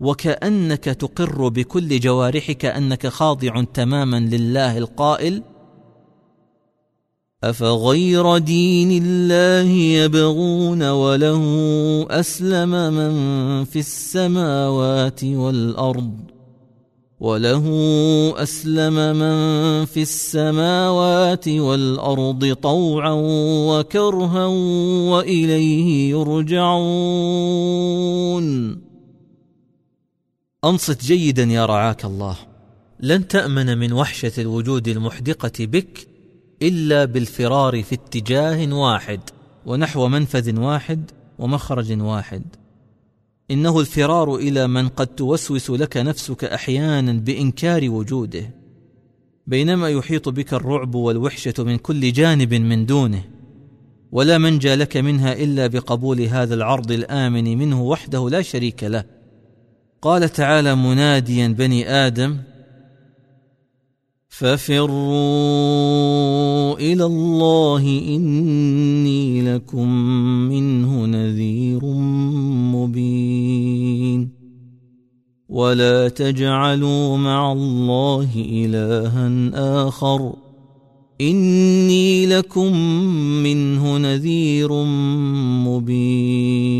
وكأنك تقر بكل جوارحك أنك خاضع تماما لله القائل أفغير دين الله يبغون وله أسلم من في السماوات والأرض وله أسلم من في السماوات والأرض طوعا وكرها وإليه يرجعون. أنصت جيدا يا رعاك الله. لن تأمن من وحشة الوجود المحدقة بك إلا بالفرار في اتجاه واحد ونحو منفذ واحد ومخرج واحد. إنه الفرار إلى من قد توسوس لك نفسك أحيانا بإنكار وجوده. بينما يحيط بك الرعب والوحشة من كل جانب من دونه. ولا منجى لك منها إلا بقبول هذا العرض الآمن منه وحده لا شريك له. قال تعالى مناديا بني آدم ففروا إلى الله إني لكم منه نذير مبين. ولا تجعلوا مع الله إلها آخر. إني لكم منه نذير مبين.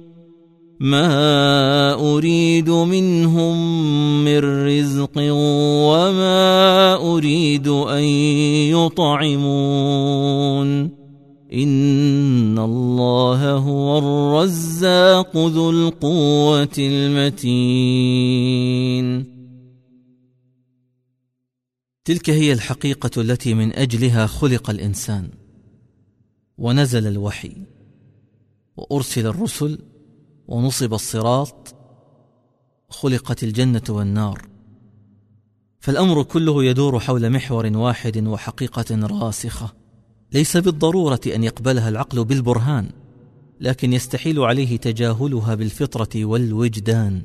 ما اريد منهم من رزق وما اريد ان يطعمون ان الله هو الرزاق ذو القوه المتين. تلك هي الحقيقة التي من اجلها خلق الانسان. ونزل الوحي. وارسل الرسل ونصب الصراط خلقت الجنة والنار. فالأمر كله يدور حول محور واحد وحقيقة راسخة. ليس بالضرورة أن يقبلها العقل بالبرهان لكن يستحيل عليه تجاهلها بالفطرة والوجدان.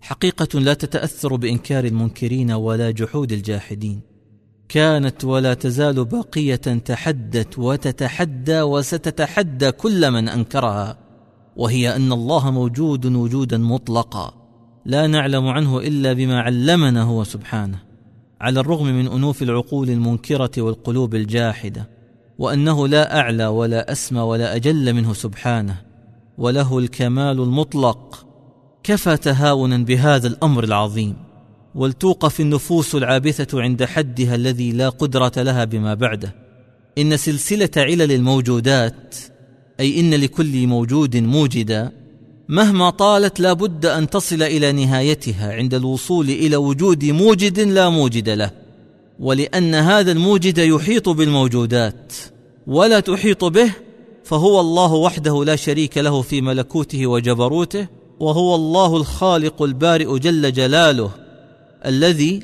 حقيقة لا تتأثر بإنكار المنكرين ولا جحود الجاحدين. كانت ولا تزال باقية تحدت وتتحدى وستتحدى كل من أنكرها. وهي أن الله موجود وجودا مطلقا لا نعلم عنه إلا بما علمنا هو سبحانه على الرغم من أنوف العقول المنكرة والقلوب الجاحدة وأنه لا أعلى ولا أسمى ولا أجل منه سبحانه وله الكمال المطلق. كفى تهاونا بهذا الأمر العظيم ولتوقف النفوس العابثة عند حدها الذي لا قدرة لها بما بعده. إن سلسلة علل الموجودات أي إن لكل موجود موجدا مهما طالت لا بد أن تصل إلى نهايتها عند الوصول إلى وجود موجد لا موجد له ولأن هذا الموجد يحيط بالموجودات ولا تحيط به فهو الله وحده لا شريك له في ملكوته وجبروته وهو الله الخالق البارئ جل جلاله الذي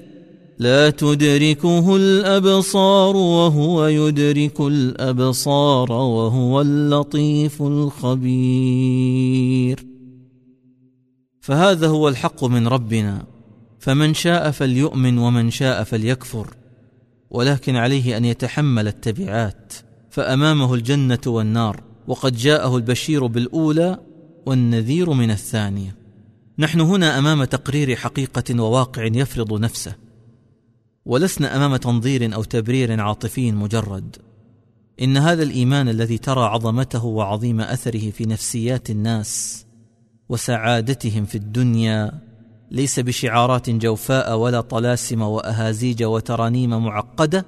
لا تدركه الأبصار وهو يدرك الأبصار وهو اللطيف الخبير. فهذا هو الحق من ربنا. فمن شاء فليؤمن ومن شاء فليكفر. ولكن عليه أن يتحمل التبعات. فأمامه الجنة والنار. وقد جاءه البشير بالأولى والنذير من الثانية. نحن هنا أمام تقرير حقيقة وواقع يفرض نفسه. ولسنا أمام تنظير أو تبرير عاطفي مجرد. إن هذا الإيمان الذي ترى عظمته وعظيم أثره في نفسيات الناس وسعادتهم في الدنيا ليس بشعارات جوفاء ولا طلاسم وأهازيج وترانيم معقدة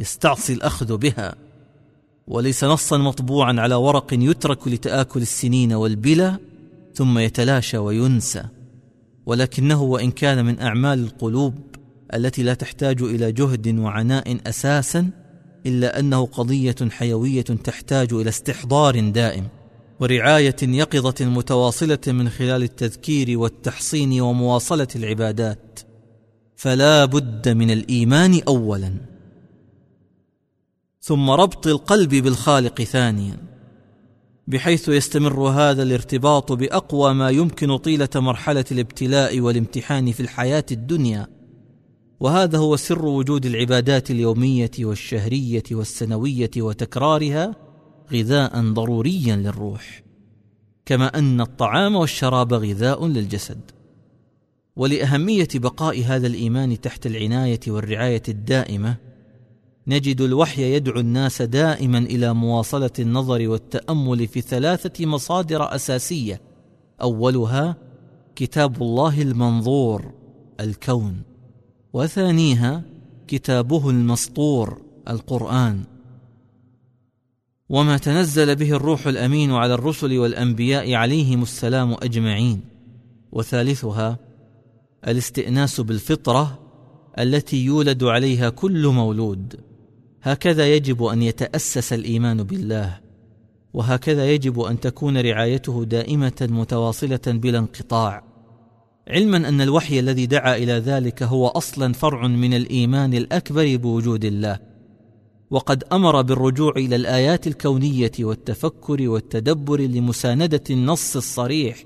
يستعصي الأخذ بها. وليس نصا مطبوعا على ورق يترك لتآكل السنين والبلا ثم يتلاشى وينسى. ولكنه وإن كان من أعمال القلوب التي لا تحتاج إلى جهد وعناء أساسا إلا أنه قضية حيوية تحتاج إلى استحضار دائم ورعاية يقظة متواصلة من خلال التذكير والتحصين ومواصلة العبادات. فلا بد من الإيمان اولا. ثم ربط القلب بالخالق ثانيا. بحيث يستمر هذا الارتباط بأقوى ما يمكن طيلة مرحلة الابتلاء والامتحان في الحياة الدنيا. وهذا هو سر وجود العبادات اليومية والشهرية والسنوية وتكرارها غذاء ضروريا للروح كما أن الطعام والشراب غذاء للجسد. ولأهمية بقاء هذا الإيمان تحت العناية والرعاية الدائمة نجد الوحي يدعو الناس دائما إلى مواصلة النظر والتأمل في ثلاثة مصادر أساسية أولها كتاب الله المنظور الكون. وثانيها كتابه المسطور القرآن. وما تنزل به الروح الأمين على الرسل والأنبياء عليهم السلام أجمعين. وثالثها الاستئناس بالفطرة التي يولد عليها كل مولود. هكذا يجب أن يتأسس الإيمان بالله. وهكذا يجب أن تكون رعايته دائمة متواصلة بلا انقطاع. علما أن الوحي الذي دعا إلى ذلك هو أصلا فرع من الإيمان الأكبر بوجود الله وقد أمر بالرجوع إلى الآيات الكونية والتفكر والتدبر لمساندة النص الصريح.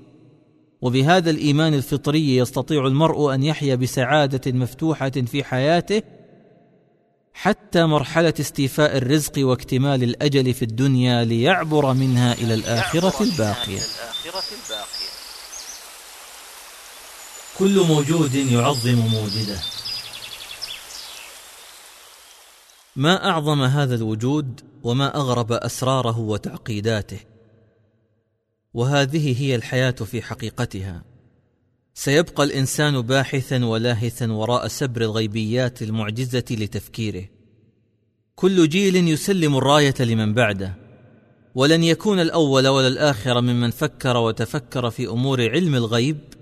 وبهذا الإيمان الفطري يستطيع المرء أن يحيا بسعادة مفتوحة في حياته حتى مرحلة استيفاء الرزق واكتمال الأجل في الدنيا ليعبر منها إلى الآخرة الباقية. كل موجود يعظم موجده. ما أعظم هذا الوجود وما أغرب أسراره وتعقيداته. وهذه هي الحياة في حقيقتها. سيبقى الإنسان باحثا ولاهثا وراء سبر الغيبيات المعجزة لتفكيره. كل جيل يسلم الراية لمن بعده. ولن يكون الأول ولا الآخر ممن فكر وتفكر في أمور علم الغيب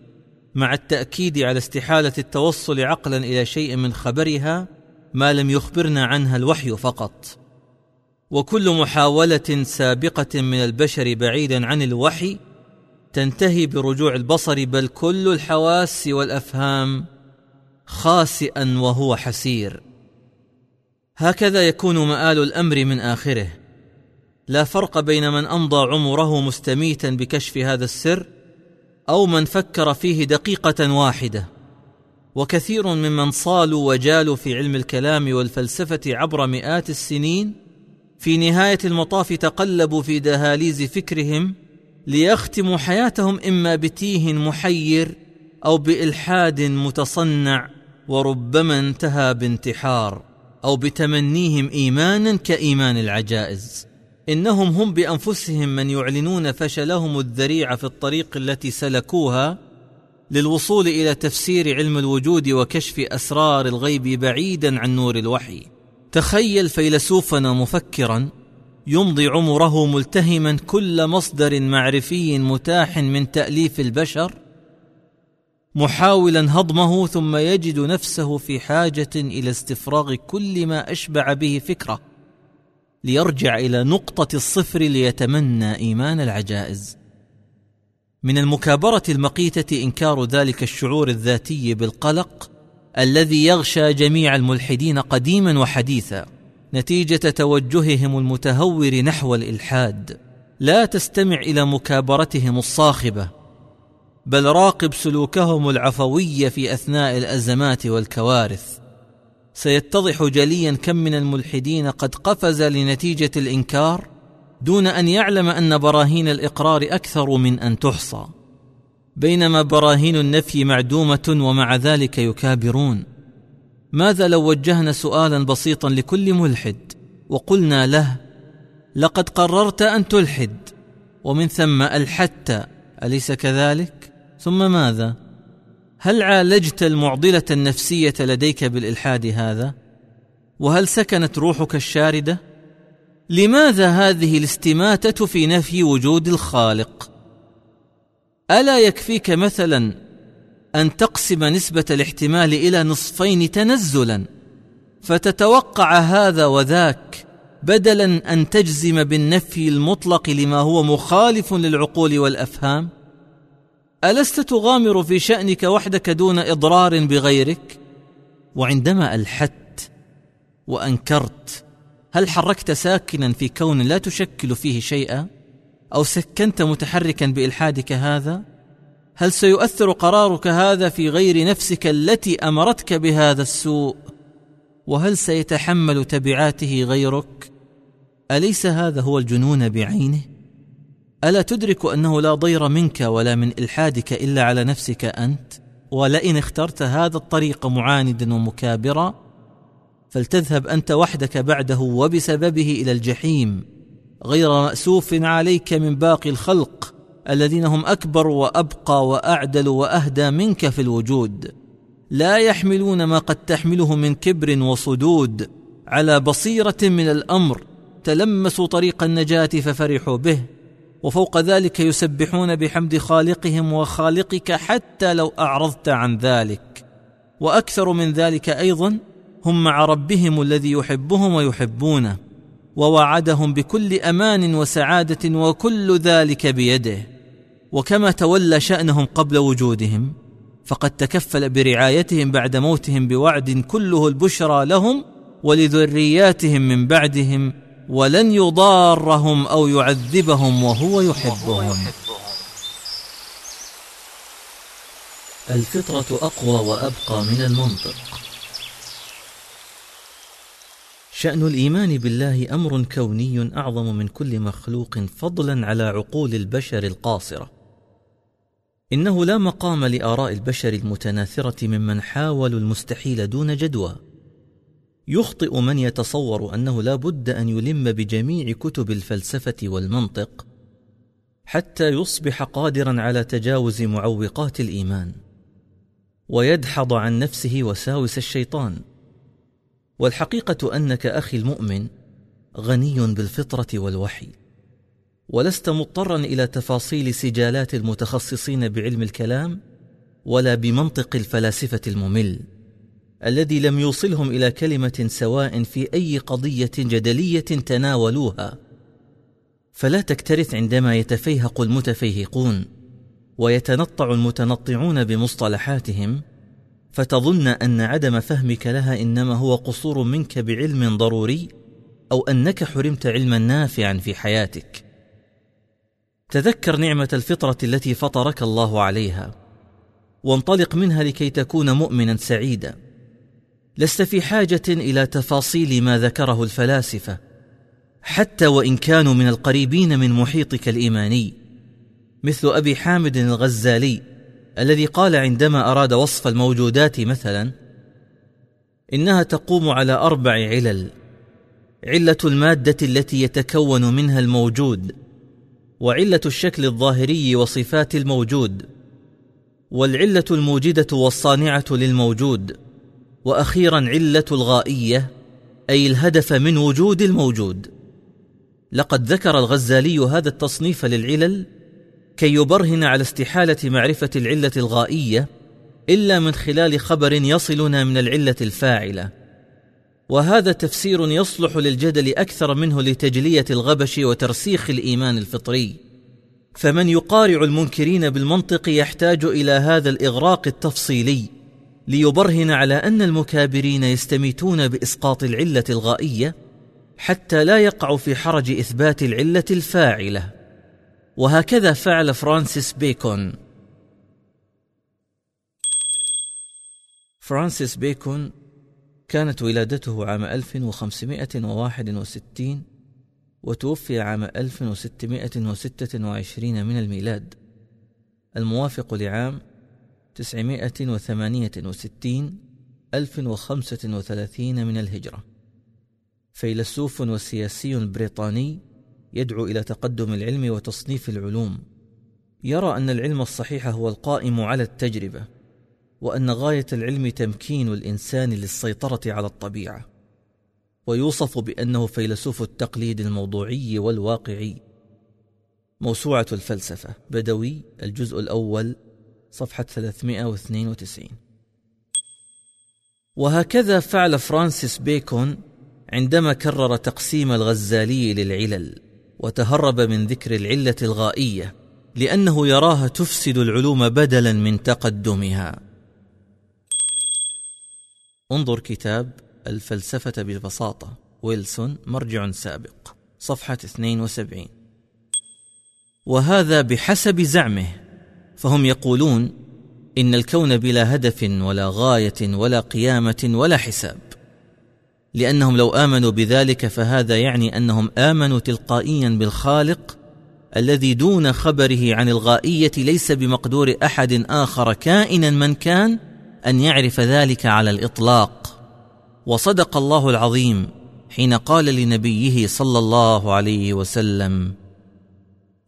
مع التأكيد على استحالة التوصل عقلا إلى شيء من خبرها ما لم يخبرنا عنها الوحي فقط. وكل محاولة سابقة من البشر بعيدا عن الوحي تنتهي برجوع البصر بل كل الحواس والأفهام خاسئا وهو حسير. هكذا يكون مآل الأمر من آخره. لا فرق بين من أمضى عمره مستميتا بكشف هذا السر أو من فكر فيه دقيقة واحدة. وكثير ممن صالوا وجالوا في علم الكلام والفلسفة عبر مئات السنين في نهاية المطاف تقلبوا في دهاليز فكرهم ليختموا حياتهم إما بتيه محير أو بإلحاد متصنع وربما انتهى بانتحار أو بتمنيهم إيمانا كإيمان العجائز. إنهم هم بأنفسهم من يعلنون فشلهم الذريع في الطريق التي سلكوها للوصول إلى تفسير علم الوجود وكشف أسرار الغيب بعيدا عن نور الوحي. تخيل فيلسوفنا مفكرا يمضي عمره ملتهما كل مصدر معرفي متاح من تأليف البشر محاولا هضمه ثم يجد نفسه في حاجة إلى استفراغ كل ما أشبع به فكره. ليرجع إلى نقطة الصفر ليتمنى إيمان العجائز. من المكابرة المقيتة إنكار ذلك الشعور الذاتي بالقلق الذي يغشى جميع الملحدين قديما وحديثا نتيجة توجههم المتهور نحو الإلحاد. لا تستمع إلى مكابرتهم الصاخبة بل راقب سلوكهم العفوي في أثناء الأزمات والكوارث. سيتضح جليا كم من الملحدين قد قفز لنتيجة الإنكار دون أن يعلم أن براهين الإقرار أكثر من أن تحصى. بينما براهين النفي معدومة ومع ذلك يكابرون. ماذا لو وجهنا سؤالا بسيطا لكل ملحد وقلنا له لقد قررت أن تلحد ومن ثم ألحدت أليس كذلك؟ ثم ماذا؟ هل عالجت المعضلة النفسية لديك بالإلحاد هذا؟ وهل سكنت روحك الشاردة؟ لماذا هذه الاستماتة في نفي وجود الخالق؟ ألا يكفيك مثلا أن تقسم نسبة الاحتمال إلى نصفين تنزلا فتتوقع هذا وذاك بدلا أن تجزم بالنفي المطلق لما هو مخالف للعقول والأفهام؟ ألست تغامر في شأنك وحدك دون إضرار بغيرك؟ وعندما ألحدت وأنكرت هل حركت ساكنا في كون لا تشكل فيه شيئا؟ أو سكنت متحركا بإلحادك هذا؟ هل سيؤثر قرارك هذا في غير نفسك التي أمرتك بهذا السوء؟ وهل سيتحمل تبعاته غيرك؟ أليس هذا هو الجنون بعينه؟ ألا تدرك أنه لا ضير منك ولا من إلحادك إلا على نفسك أنت؟ ولئن اخترت هذا الطريق معاندا ومكابرا فلتذهب أنت وحدك بعده وبسببه إلى الجحيم غير مأسوف عليك من باقي الخلق الذين هم أكبر وأبقى وأعدل وأهدى منك في الوجود. لا يحملون ما قد تحمله من كبر وصدود. على بصيرة من الأمر تلمسوا طريق النجاة ففرحوا به. وفوق ذلك يسبحون بحمد خالقهم وخالقك حتى لو أعرضت عن ذلك. وأكثر من ذلك أيضا هم مع ربهم الذي يحبهم ويحبونه ووعدهم بكل أمان وسعادة وكل ذلك بيده. وكما تولى شأنهم قبل وجودهم فقد تكفل برعايتهم بعد موتهم بوعد كله البشرى لهم ولذرياتهم من بعدهم ولن يضارهم أو يعذبهم وهو يحبهم. الفطرة أقوى وأبقى من المنطق. شأن الإيمان بالله أمر كوني أعظم من كل مخلوق فضلا على عقول البشر القاصرة. إنه لا مقام لآراء البشر المتناثرة ممن حاولوا المستحيل دون جدوى. يخطئ من يتصور أنه لا بد أن يلم بجميع كتب الفلسفة والمنطق حتى يصبح قادرا على تجاوز معوقات الإيمان ويدحض عن نفسه وساوس الشيطان. والحقيقة أنك أخي المؤمن غني بالفطرة والوحي ولست مضطرا إلى تفاصيل سجالات المتخصصين بعلم الكلام ولا بمنطق الفلاسفة الممل. الذي لم يوصلهم إلى كلمة سواء في أي قضية جدلية تناولوها. فلا تكترث عندما يتفيهق المتفيهقون ويتنطع المتنطعون بمصطلحاتهم فتظن أن عدم فهمك لها إنما هو قصور منك بعلم ضروري أو أنك حرمت علما نافعا في حياتك. تذكر نعمة الفطرة التي فطرك الله عليها وانطلق منها لكي تكون مؤمنا سعيدا. لست في حاجة إلى تفاصيل ما ذكره الفلاسفة حتى وإن كانوا من القريبين من محيطك الإيماني مثل أبي حامد الغزالي الذي قال عندما أراد وصف الموجودات مثلا إنها تقوم على أربع علل علة المادة التي يتكون منها الموجود وعلة الشكل الظاهري وصفات الموجود والعلة الموجدة والصانعة للموجود. وأخيرا علة الغائية أي الهدف من وجود الموجود. لقد ذكر الغزالي هذا التصنيف للعلل كي يبرهن على استحالة معرفة العلة الغائية إلا من خلال خبر يصلنا من العلة الفاعلة. وهذا تفسير يصلح للجدل أكثر منه لتجلية الغبش وترسيخ الإيمان الفطري. فمن يقارع المنكرين بالمنطق يحتاج إلى هذا الإغراق التفصيلي. ليبرهن على أن المكابرين يستميتون بإسقاط العلة الغائية حتى لا يقع في حرج إثبات العلة الفاعلة. وهكذا فعل فرانسيس بيكون. فرانسيس بيكون كانت ولادته عام 1561 وتوفي عام 1626 من الميلاد. الموافق لعام 968 1035 من الهجرة. فيلسوف وسياسي بريطاني يدعو إلى تقدم العلم وتصنيف العلوم. يرى أن العلم الصحيح هو القائم على التجربة وأن غاية العلم تمكين الإنسان للسيطرة على الطبيعة. ويوصف بأنه فيلسوف التقليد الموضوعي والواقعي. موسوعة الفلسفة بدوي الجزء الأول صفحة 392 وهكذا فعل فرانسيس بيكون عندما كرر تقسيم الغزالي للعلل وتهرب من ذكر العلة الغائية لأنه يراها تفسد العلوم بدلا من تقدمها. انظر كتاب الفلسفة ببساطه ويلسون مرجع سابق صفحة 72 وهذا بحسب زعمه فهم يقولون إن الكون بلا هدف ولا غاية ولا قيامة ولا حساب. لأنهم لو آمنوا بذلك فهذا يعني أنهم آمنوا تلقائيا بالخالق الذي دون خبره عن الغائية ليس بمقدور أحد آخر كائنا من كان أن يعرف ذلك على الإطلاق. وصدق الله العظيم حين قال لنبيه صلى الله عليه وسلم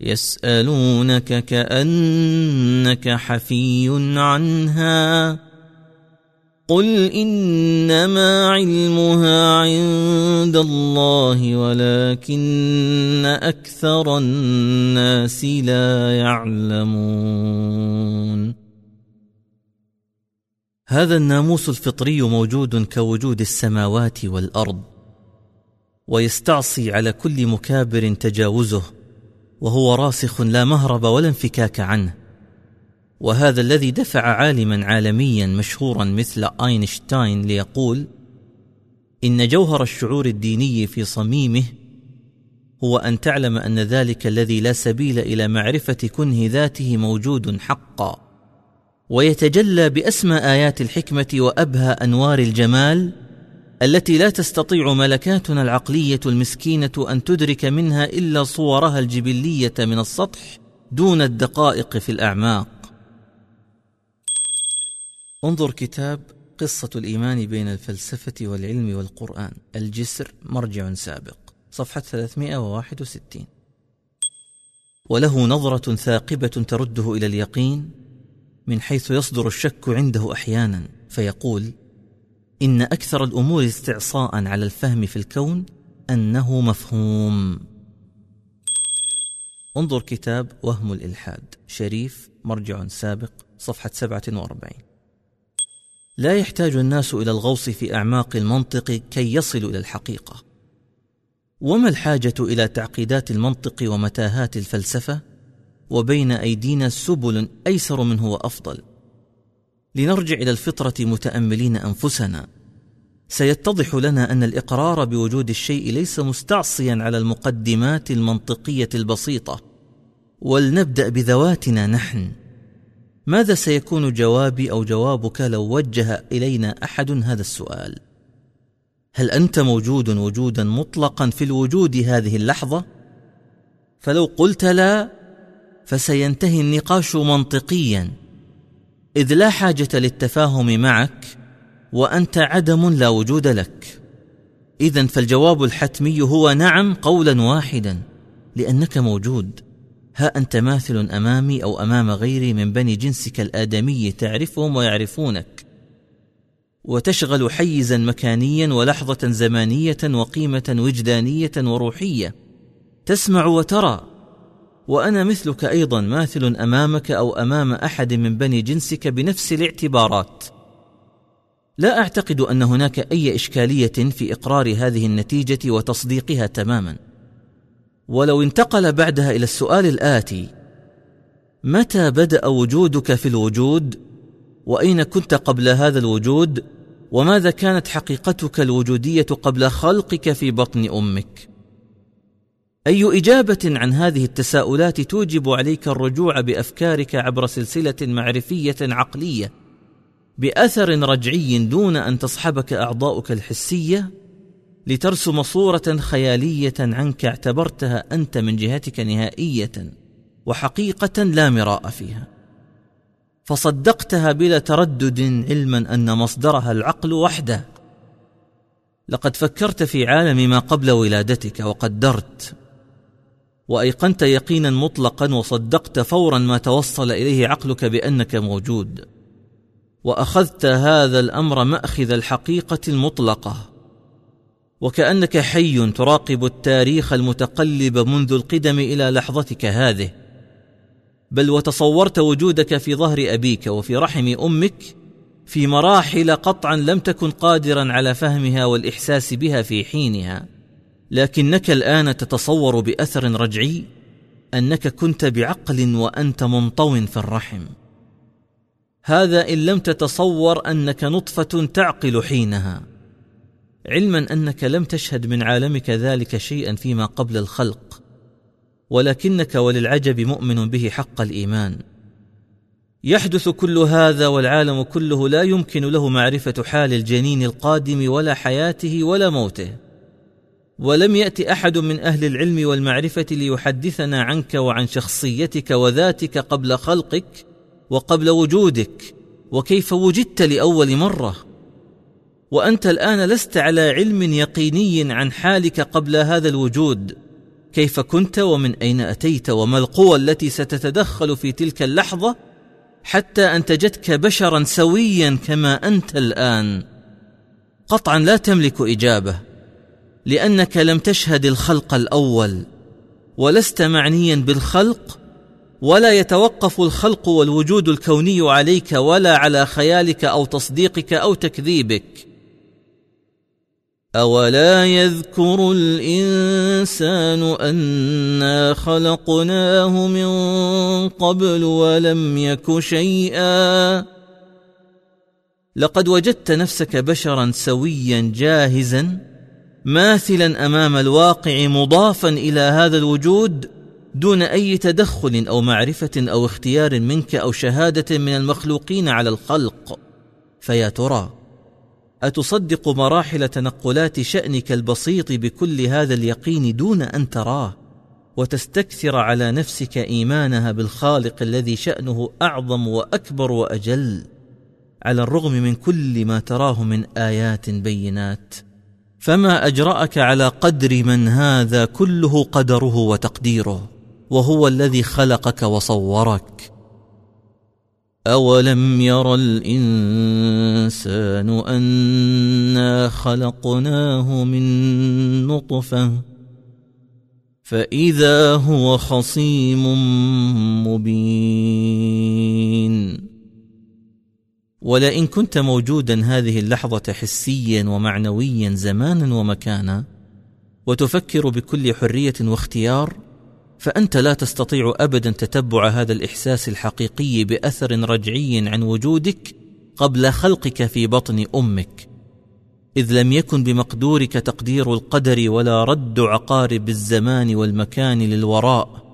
يسألونك كأنك حفي عنها قل إنما علمها عند الله ولكن أكثر الناس لا يعلمون. هذا الناموس الفطري موجود كوجود السماوات والأرض ويستعصي على كل مكابر تجاوزه. وهو راسخ لا مهرب ولا انفكاك عنه. وهذا الذي دفع عالما عالميا مشهورا مثل أينشتاين ليقول إن جوهر الشعور الديني في صميمه هو أن تعلم أن ذلك الذي لا سبيل إلى معرفة كنه ذاته موجود حقا. ويتجلى باسمى آيات الحكمة وأبهى أنوار الجمال التي لا تستطيع ملكاتنا العقلية المسكينة أن تدرك منها إلا صورها الجبلية من السطح دون الدقائق في الأعماق. انظر كتاب قصة الإيمان بين الفلسفة والعلم والقرآن. الجسر مرجع سابق. صفحة 361 وله نظرة ثاقبة ترده إلى اليقين من حيث يصدر الشك عنده أحيانا فيقول إن أكثر الأمور استعصاء على الفهم في الكون أنه مفهوم. انظر كتاب وهم الإلحاد شريف مرجع سابق صفحة 47 لا يحتاج الناس إلى الغوص في أعماق المنطق كي يصلوا إلى الحقيقة. وما الحاجة إلى تعقيدات المنطق ومتاهات الفلسفة؟ وبين أيدينا سبل أيسر منه وافضل لنرجع إلى الفطرة متأملين أنفسنا. سيتضح لنا أن الإقرار بوجود الشيء ليس مستعصيا على المقدمات المنطقية البسيطة. ولنبدأ بذواتنا نحن. ماذا سيكون جوابي أو جوابك لو وجه إلينا أحد هذا السؤال؟ هل أنت موجود وجودا مطلقا في الوجود هذه اللحظة؟ فلو قلت لا فسينتهي النقاش منطقيا. إذ لا حاجة للتفاهم معك وأنت عدم لا وجود لك. اذا فالجواب الحتمي هو نعم قولا واحدا لأنك موجود. ها أنت ماثل أمامي أو أمام غيري من بني جنسك الآدمي تعرفهم ويعرفونك. وتشغل حيزا مكانيا ولحظة زمانية وقيمة وجدانية وروحية. تسمع وترى. وأنا مثلك أيضا ماثل أمامك أو أمام أحد من بني جنسك بنفس الاعتبارات. لا أعتقد أن هناك أي إشكالية في إقرار هذه النتيجة وتصديقها تماما. ولو انتقل بعدها إلى السؤال الآتي متى بدأ وجودك في الوجود؟ وأين كنت قبل هذا الوجود؟ وماذا كانت حقيقتك الوجودية قبل خلقك في بطن أمك؟ أي إجابة عن هذه التساؤلات توجب عليك الرجوع بأفكارك عبر سلسلة معرفية عقلية بأثر رجعي دون أن تصحبك أعضاؤك الحسية لترسم صورة خيالية عنك اعتبرتها أنت من جهتك نهائية وحقيقة لا مراء فيها. فصدقتها بلا تردد علما أن مصدرها العقل وحده. لقد فكرت في عالم ما قبل ولادتك وقدرت وأيقنت يقينا مطلقا وصدقت فورا ما توصل إليه عقلك بأنك موجود. وأخذت هذا الأمر مأخذ الحقيقة المطلقة. وكأنك حي تراقب التاريخ المتقلب منذ القدم إلى لحظتك هذه. بل وتصورت وجودك في ظهر أبيك وفي رحم أمك في مراحل قطعا لم تكن قادرا على فهمها والإحساس بها في حينها. لكنك الآن تتصور بأثر رجعي أنك كنت بعقل وأنت منطو في الرحم. هذا إن لم تتصور أنك نطفة تعقل حينها. علما أنك لم تشهد من عالمك ذلك شيئا فيما قبل الخلق ولكنك وللعجب مؤمن به حق الإيمان. يحدث كل هذا والعالم كله لا يمكن له معرفة حال الجنين القادم ولا حياته ولا موته. ولم يأت أحد من أهل العلم والمعرفة ليحدثنا عنك وعن شخصيتك وذاتك قبل خلقك وقبل وجودك وكيف وجدت لأول مرة. وأنت الآن لست على علم يقيني عن حالك قبل هذا الوجود. كيف كنت ومن أين أتيت وما القوى التي ستتدخل في تلك اللحظة حتى انتجتك بشرا سويا كما أنت الآن؟ قطعا لا تملك إجابة. لأنك لم تشهد الخلق الأول ولست معنيا بالخلق ولا يتوقف الخلق والوجود الكوني عليك ولا على خيالك أو تصديقك أو تكذيبك. أولا يذكر الإنسان أنا خلقناه من قبل ولم يك شيئا. لقد وجدت نفسك بشرا سويا جاهزا ماثلا أمام الواقع مضافا إلى هذا الوجود دون أي تدخل أو معرفة أو اختيار منك أو شهادة من المخلوقين على الخلق. فيا ترى أتصدق مراحل تنقلات شأنك البسيط بكل هذا اليقين دون أن تراه؟ وتستكثر على نفسك إيمانها بالخالق الذي شأنه أعظم وأكبر وأجل على الرغم من كل ما تراه من آيات بينات. فما أجرأك على قدر من هذا كله قدره وتقديره وهو الذي خلقك وصورك. أولم ير الإنسان أنا خلقناه من نطفة فإذا هو خصيم مبين. ولئن كنت موجودا هذه اللحظة حسيا ومعنويا زمانا ومكانا وتفكر بكل حرية واختيار فأنت لا تستطيع أبدا تتبع هذا الإحساس الحقيقي بأثر رجعي عن وجودك قبل خلقك في بطن أمك. إذ لم يكن بمقدورك تقدير القدر ولا رد عقارب الزمان والمكان للوراء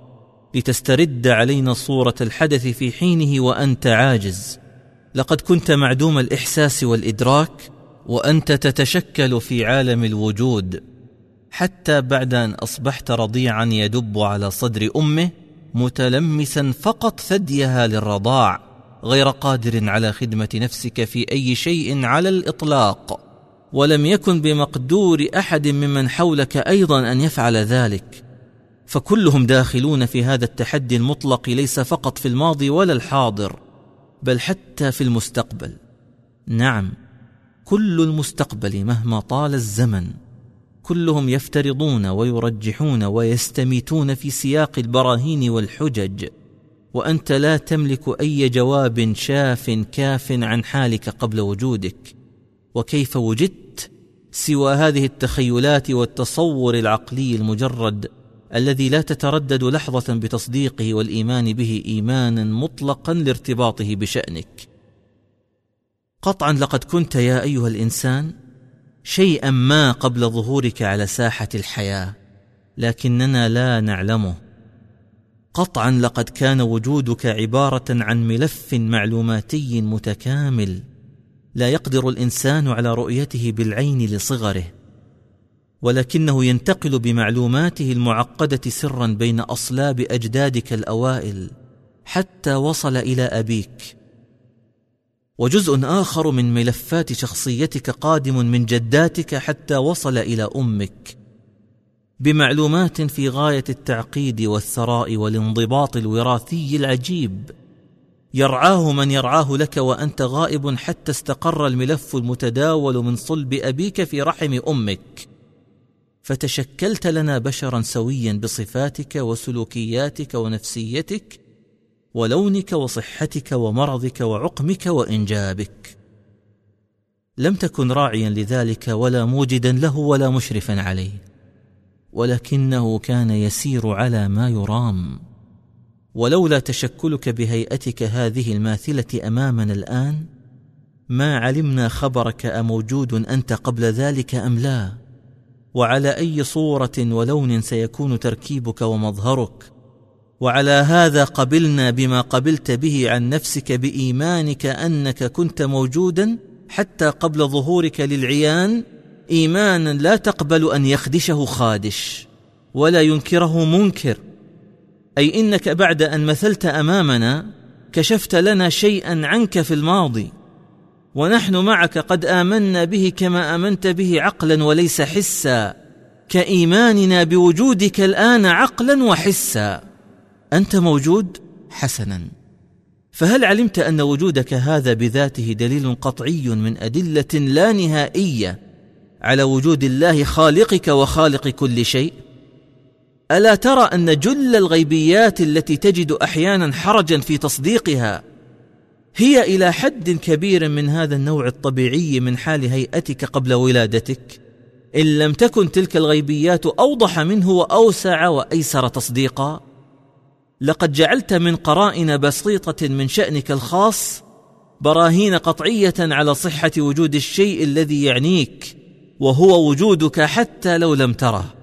لتسترد علينا صورة الحدث في حينه وأنت عاجز. لقد كنت معدوم الإحساس والإدراك وأنت تتشكل في عالم الوجود. حتى بعد أن أصبحت رضيعا يدب على صدر أمه متلمسا فقط ثديها للرضاع غير قادر على خدمة نفسك في أي شيء على الإطلاق. ولم يكن بمقدور أحد ممن حولك أيضا أن يفعل ذلك. فكلهم داخلون في هذا التحدي المطلق ليس فقط في الماضي ولا الحاضر. بل حتى في المستقبل. نعم كل المستقبل مهما طال الزمن كلهم يفترضون ويرجحون ويستميتون في سياق البراهين والحجج وأنت لا تملك أي جواب شاف كاف عن حالك قبل وجودك. وكيف وجدت؟ سوى هذه التخيلات والتصور العقلي المجرد. الذي لا تتردد لحظة بتصديقه والإيمان به إيمانا مطلقا لارتباطه بشأنك. قطعا لقد كنت يا أيها الإنسان شيئا ما قبل ظهورك على ساحة الحياة لكننا لا نعلمه. قطعا لقد كان وجودك عبارة عن ملف معلوماتي متكامل لا يقدر الإنسان على رؤيته بالعين لصغره. ولكنه ينتقل بمعلوماته المعقدة سرا بين أصلاب أجدادك الأوائل حتى وصل إلى أبيك. وجزء آخر من ملفات شخصيتك قادم من جداتك حتى وصل إلى أمك. بمعلومات في غاية التعقيد والثراء والانضباط الوراثي العجيب. يرعاه من يرعاه لك وأنت غائب حتى استقر الملف المتداول من صلب أبيك في رحم أمك. فتشكلت لنا بشرا سويا بصفاتك وسلوكياتك ونفسيتك ولونك وصحتك ومرضك وعقمك وإنجابك. لم تكن راعيا لذلك ولا موجدا له ولا مشرفا عليه ولكنه كان يسير على ما يرام. ولولا تشكلك بهيئتك هذه الماثلة أمامنا الآن ما علمنا خبرك أموجود أنت قبل ذلك أم لا. وعلى أي صورة ولون سيكون تركيبك ومظهرك؟ وعلى هذا قبلنا بما قبلت به عن نفسك بإيمانك أنك كنت موجودا حتى قبل ظهورك للعيان؟ ايمانا لا تقبل أن يخدشه خادش ولا ينكره منكر. أي إنك بعد أن مثلت أمامنا كشفت لنا شيئا عنك في الماضي. ونحن معك قد آمنا به كما آمنت به عقلا وليس حسا. كإيماننا بوجودك الآن عقلا وحسا. أنت موجود حسنا. فهل علمت أن وجودك هذا بذاته دليل قطعي من أدلة لا نهائية على وجود الله خالقك وخالق كل شيء؟ ألا ترى أن جل الغيبيات التي تجد أحيانا حرجا في تصديقها هي إلى حد كبير من هذا النوع الطبيعي من حال هيئتك قبل ولادتك. إن لم تكن تلك الغيبيات أوضح منه وأوسع وأيسر تصديقا. لقد جعلت من قرائن بسيطة من شأنك الخاص براهين قطعية على صحة وجود الشيء الذي يعنيك وهو وجودك حتى لو لم تره.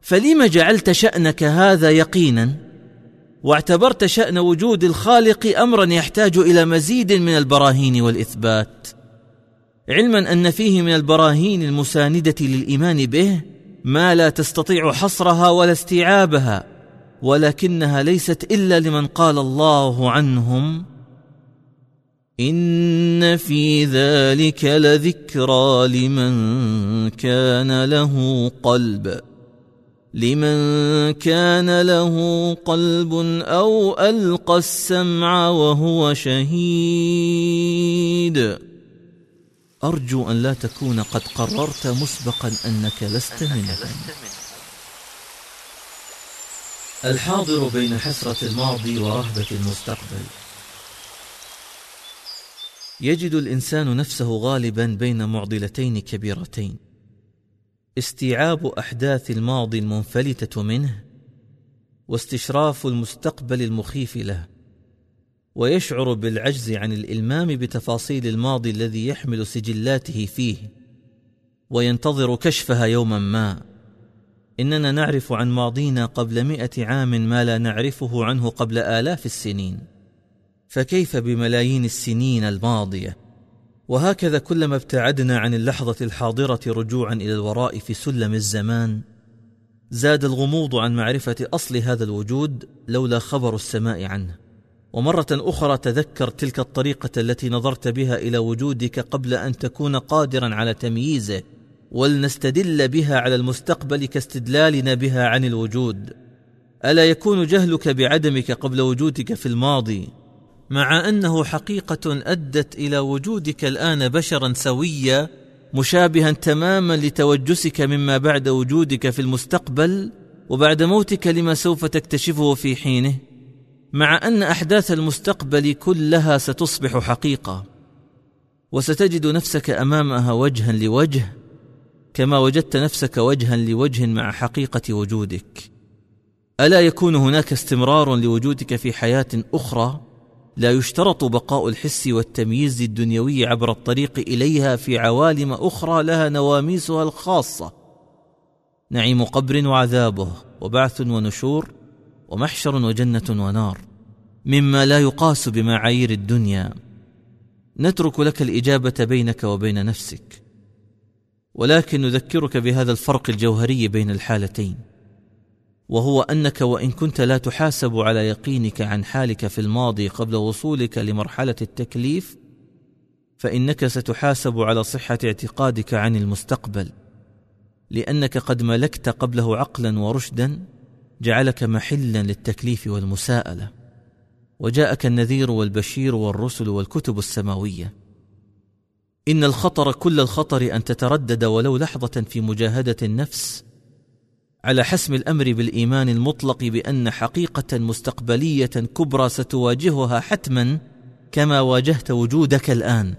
فلم جعلت شأنك هذا يقينا؟ واعتبرت شأن وجود الخالق امرا يحتاج إلى مزيد من البراهين والإثبات. علما أن فيه من البراهين المساندة للإيمان به ما لا تستطيع حصرها ولا استيعابها ولكنها ليست إلا لمن قال الله عنهم إن في ذلك لذكرى لمن كان له قلب. لمن كان له قلب أو ألقى السمع وهو شهيد. أرجو أن لا تكون قد قررت مسبقا أنك لست منهم. الحاضر بين حسرة الماضي ورهبة المستقبل. يجد الإنسان نفسه غالبا بين معضلتين كبيرتين. استيعاب أحداث الماضي المنفلتة منه واستشراف المستقبل المخيف له ويشعر بالعجز عن الإلمام بتفاصيل الماضي الذي يحمل سجلاته فيه وينتظر كشفها يوما ما. إننا نعرف عن ماضينا قبل مئة عام ما لا نعرفه عنه قبل آلاف السنين. فكيف بملايين السنين الماضية؟ وهكذا كلما ابتعدنا عن اللحظة الحاضرة رجوعا إلى الوراء في سلم الزمان زاد الغموض عن معرفة أصل هذا الوجود لولا خبر السماء عنه. ومرة أخرى تذكر تلك الطريقة التي نظرت بها إلى وجودك قبل أن تكون قادرا على تمييزه ولنستدل بها على المستقبل كاستدلالنا بها عن الوجود. ألا يكون جهلك بعدمك قبل وجودك في الماضي؟ مع أنه حقيقة أدت إلى وجودك الآن بشرا سويا مشابها تماما لتوجسك مما بعد وجودك في المستقبل وبعد موتك لما سوف تكتشفه في حينه مع أن أحداث المستقبل كلها ستصبح حقيقة. وستجد نفسك أمامها وجها لوجه كما وجدت نفسك وجها لوجه مع حقيقة وجودك. ألا يكون هناك استمرار لوجودك في حياة أخرى؟ لا يشترط بقاء الحس والتمييز الدنيوي عبر الطريق إليها في عوالم أخرى لها نواميسها الخاصة. نعيم قبر وعذابه وبعث ونشور ومحشر وجنة ونار. مما لا يقاس بمعايير الدنيا. نترك لك الإجابة بينك وبين نفسك. ولكن نذكرك بهذا الفرق الجوهري بين الحالتين. وهو أنك وإن كنت لا تحاسب على يقينك عن حالك في الماضي قبل وصولك لمرحلة التكليف فإنك ستحاسب على صحة اعتقادك عن المستقبل. لأنك قد ملكت قبله عقلا ورشدا جعلك محلا للتكليف والمساءلة. وجاءك النذير والبشير والرسل والكتب السماوية. إن الخطر كل الخطر أن تتردد ولو لحظة في مجاهدة النفس على حسم الأمر بالإيمان المطلق بأن حقيقة مستقبلية كبرى ستواجهها حتما كما واجهت وجودك الآن.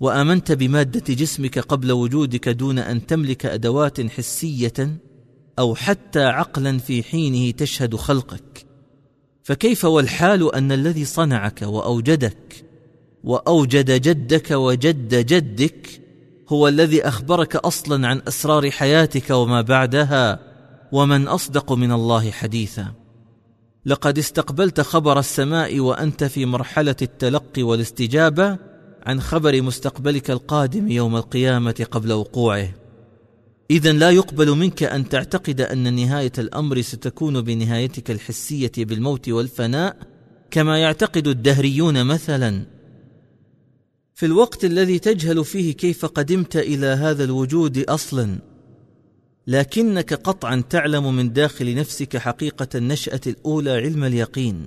وآمنت بمادة جسمك قبل وجودك دون أن تملك أدوات حسية أو حتى عقلا في حينه تشهد خلقك. فكيف والحال أن الذي صنعك وأوجدك وأوجد جدك وجد جدك هو الذي أخبرك أصلا عن أسرار حياتك وما بعدها ومن أصدق من الله حديثا. لقد استقبلت خبر السماء وأنت في مرحلة التلقي والاستجابة عن خبر مستقبلك القادم يوم القيامة قبل وقوعه. اذا لا يقبل منك أن تعتقد أن نهاية الأمر ستكون بنهايتك الحسية بالموت والفناء كما يعتقد الدهريون مثلا. في الوقت الذي تجهل فيه كيف قدمت إلى هذا الوجود أصلا. لكنك قطعا تعلم من داخل نفسك حقيقة النشأة الأولى علم اليقين.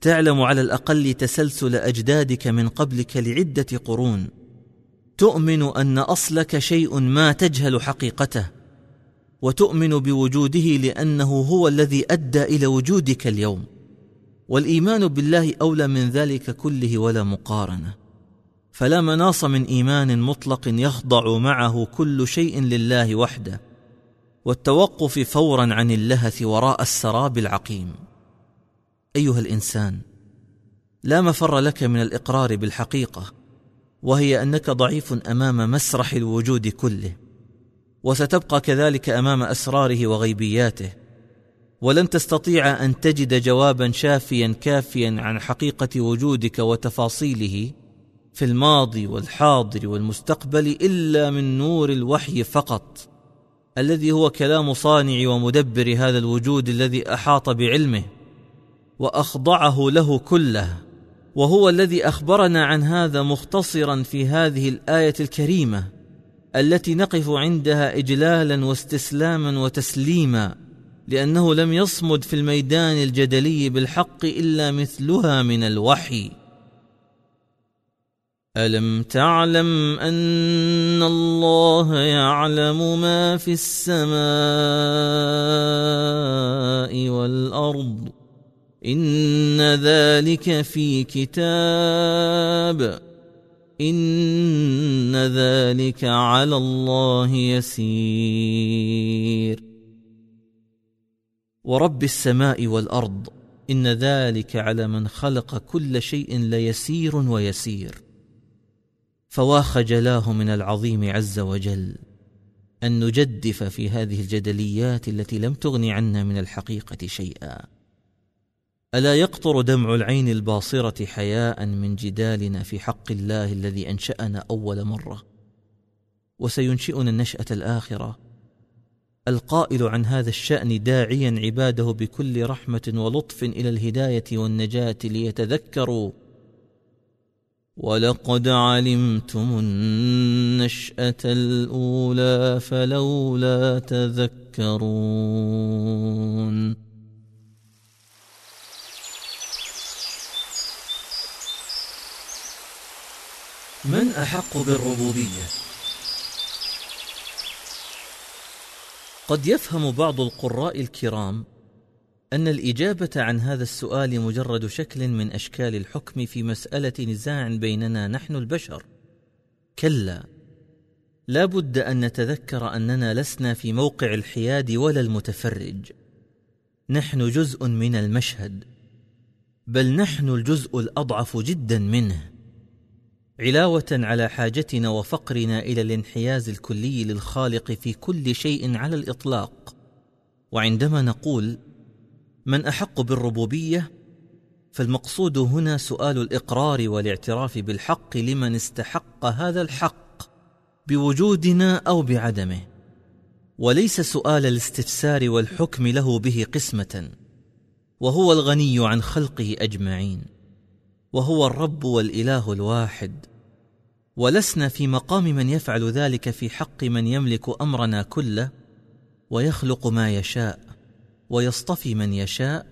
تعلم على الأقل تسلسل أجدادك من قبلك لعدة قرون. تؤمن أن أصلك شيء ما تجهل حقيقته. وتؤمن بوجوده لأنه هو الذي أدى إلى وجودك اليوم. والإيمان بالله أولى من ذلك كله ولا مقارنة. فلا مناص من إيمان مطلق يخضع معه كل شيء لله وحده والتوقف فورا عن اللهث وراء السراب العقيم. أيها الإنسان لا مفر لك من الإقرار بالحقيقة وهي أنك ضعيف أمام مسرح الوجود كله وستبقى كذلك أمام أسراره وغيبياته ولن تستطيع أن تجد جوابا شافيا كافيا عن حقيقة وجودك وتفاصيله. في الماضي والحاضر والمستقبل إلا من نور الوحي فقط الذي هو كلام صانع ومدبر هذا الوجود الذي أحاط بعلمه وأخضعه له كله وهو الذي أخبرنا عن هذا مختصرا في هذه الآية الكريمة التي نقف عندها اجلالا واستسلاما وتسليما لأنه لم يصمد في الميدان الجدلي بالحق إلا مثلها من الوحي. ألم تعلم أن الله يعلم ما في السماء والأرض؟ إن ذلك في كتاب. إن ذلك على الله يسير. ورب السماء والأرض إن ذلك على من خلق كل شيء ليسير ويسير. فوا خجلاه من العظيم عز وجل أن نجدف في هذه الجدليات التي لم تغن عنا من الحقيقة شيئا. ألا يقطر دمع العين الباصرة حياء من جدالنا في حق الله الذي أنشأنا أول مرة؟ وسينشئنا النشأة الآخرة. القائل عن هذا الشأن داعيا عباده بكل رحمة ولطف إلى الهداية والنجاة ليتذكروا ولقد علمتم النشأة الأولى فلولا تذكرون من أحق بالربوبية؟ قد يفهم بعض القراء الكرام أن الإجابة عن هذا السؤال مجرد شكل من أشكال الحكم في مسألة نزاع بيننا نحن البشر. كلا لا بد أن نتذكر أننا لسنا في موقع الحياد ولا المتفرج. نحن جزء من المشهد بل نحن الجزء الأضعف جدا منه. علاوة على حاجتنا وفقرنا إلى الانحياز الكلي للخالق في كل شيء على الإطلاق. وعندما نقول من أحق بالربوبية؟ فالمقصود هنا سؤال الإقرار والاعتراف بالحق لمن استحق هذا الحق بوجودنا أو بعدمه. وليس سؤال الاستفسار والحكم له به قسمة وهو الغني عن خلقه أجمعين وهو الرب والإله الواحد. ولسنا في مقام من يفعل ذلك في حق من يملك أمرنا كله ويخلق ما يشاء. ويصطفي من يشاء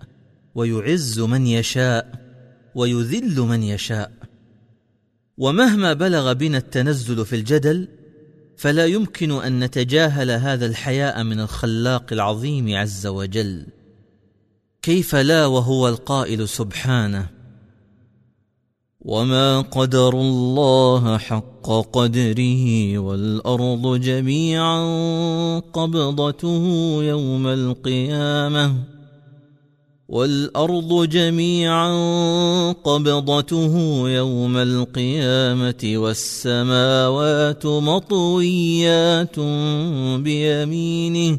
ويعز من يشاء ويذل من يشاء. ومهما بلغ بنا التنزل في الجدل فلا يمكن أن نتجاهل هذا الحياء من الخلاق العظيم عز وجل. كيف لا وهو القائل سبحانه؟ وما قدر الله حق قدره والارض جميعا قبضته يوم القيامه والارض جميعا قبضته يوم القيامه والسماوات مطويات بيمينه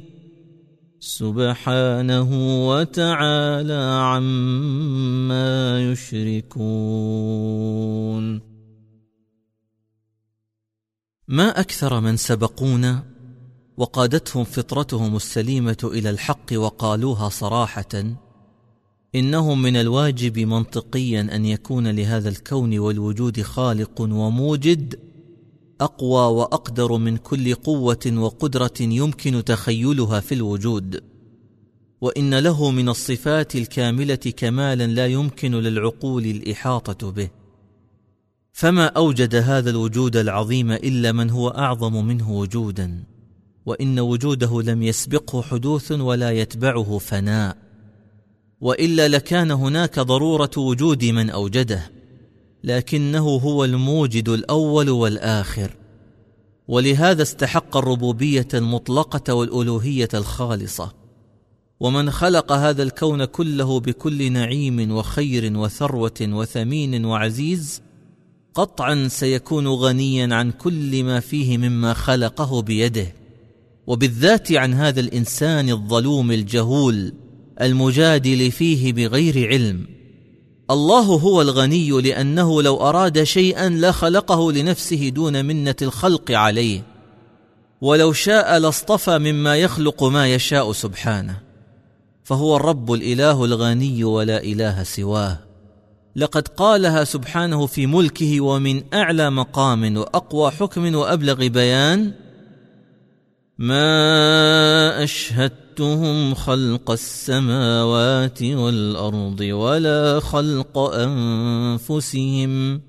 سبحانه وتعالى عما يشركون. ما أكثر من سبقونا وقادتهم فطرتهم السليمة إلى الحق وقالوها صراحة انه من الواجب منطقيا أن يكون لهذا الكون والوجود خالق وموجد أقوى وأقدر من كل قوة وقدرة يمكن تخيلها في الوجود. وإن له من الصفات الكاملة كمالا لا يمكن للعقول الإحاطة به. فما أوجد هذا الوجود العظيم إلا من هو أعظم منه وجودا. وإن وجوده لم يسبقه حدوث ولا يتبعه فناء. وإلا لكان هناك ضرورة وجود من أوجده. لكنه هو الموجد الأول والآخر. ولهذا استحق الربوبية المطلقة والألوهية الخالصة. ومن خلق هذا الكون كله بكل نعيم وخير وثروة وثمين وعزيز قطعا سيكون غنيا عن كل ما فيه مما خلقه بيده. وبالذات عن هذا الإنسان الظلوم الجهول المجادل فيه بغير علم. الله هو الغني لأنه لو أراد شيئا لخلقه لنفسه دون منة الخلق عليه. ولو شاء لاصطفى مما يخلق ما يشاء سبحانه. فهو الرب الإله الغني ولا إله سواه. لقد قالها سبحانه في ملكه ومن أعلى مقام وأقوى حكم وأبلغ بيان ما اشهدتهم خلق السماوات والأرض ولا خلق أنفسهم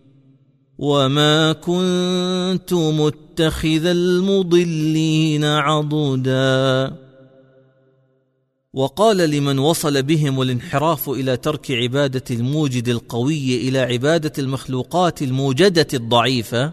وما كنت متخذ المضلين عضدا. وقال لمن وصل بهم الانحراف إلى ترك عبادة الموجد القوي إلى عبادة المخلوقات الموجدة الضعيفة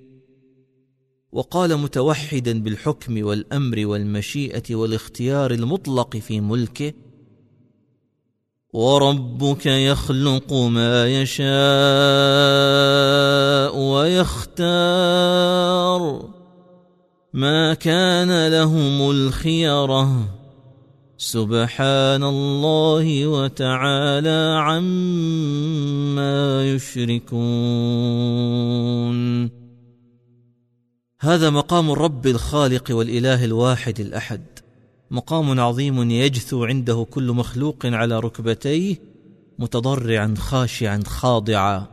وقال متوحدا بالحكم والأمر والمشيئة والاختيار المطلق في ملكه وربك يخلق ما يشاء ويختار. ما كان لهم الخيره سبحان الله وتعالى عما يشركون. هذا مقام الرب الخالق والإله الواحد الأحد. مقام عظيم يجثو عنده كل مخلوق على ركبتيه متضرعا خاشعا خاضعا.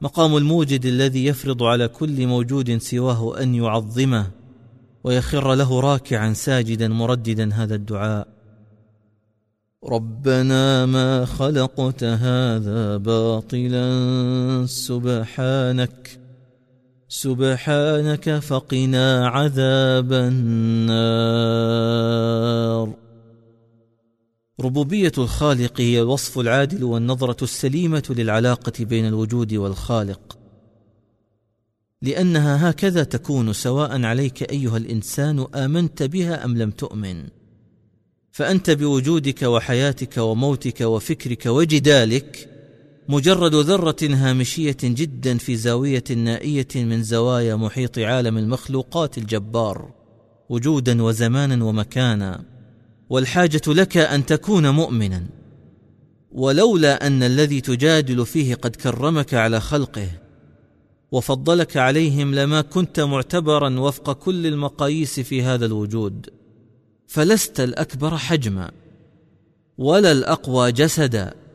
مقام الموجد الذي يفرض على كل موجود سواه أن ربنا ما خلقت هذا باطلا سبحانك سبحانك فقنا عذاب النار. ربوبية الخالق هي الوصف العادل والنظرة السليمة للعلاقة بين الوجود والخالق. لأنها هكذا تكون سواء عليك أيها الإنسان آمنت بها أم لم تؤمن. فأنت بوجودك وحياتك وموتك وفكرك وجدالك مجرد ذرة هامشية جدا في زاوية نائية من زوايا محيط عالم المخلوقات الجبار وجودا وزمانا ومكانا. والحاجة لك أن تكون مؤمنا. ولولا أن الذي تجادل فيه قد كرمك على خلقه وفضلك عليهم لما كنت معتبرا وفق كل المقاييس في هذا الوجود. فلست الأكبر حجما ولا الأقوى جسدا.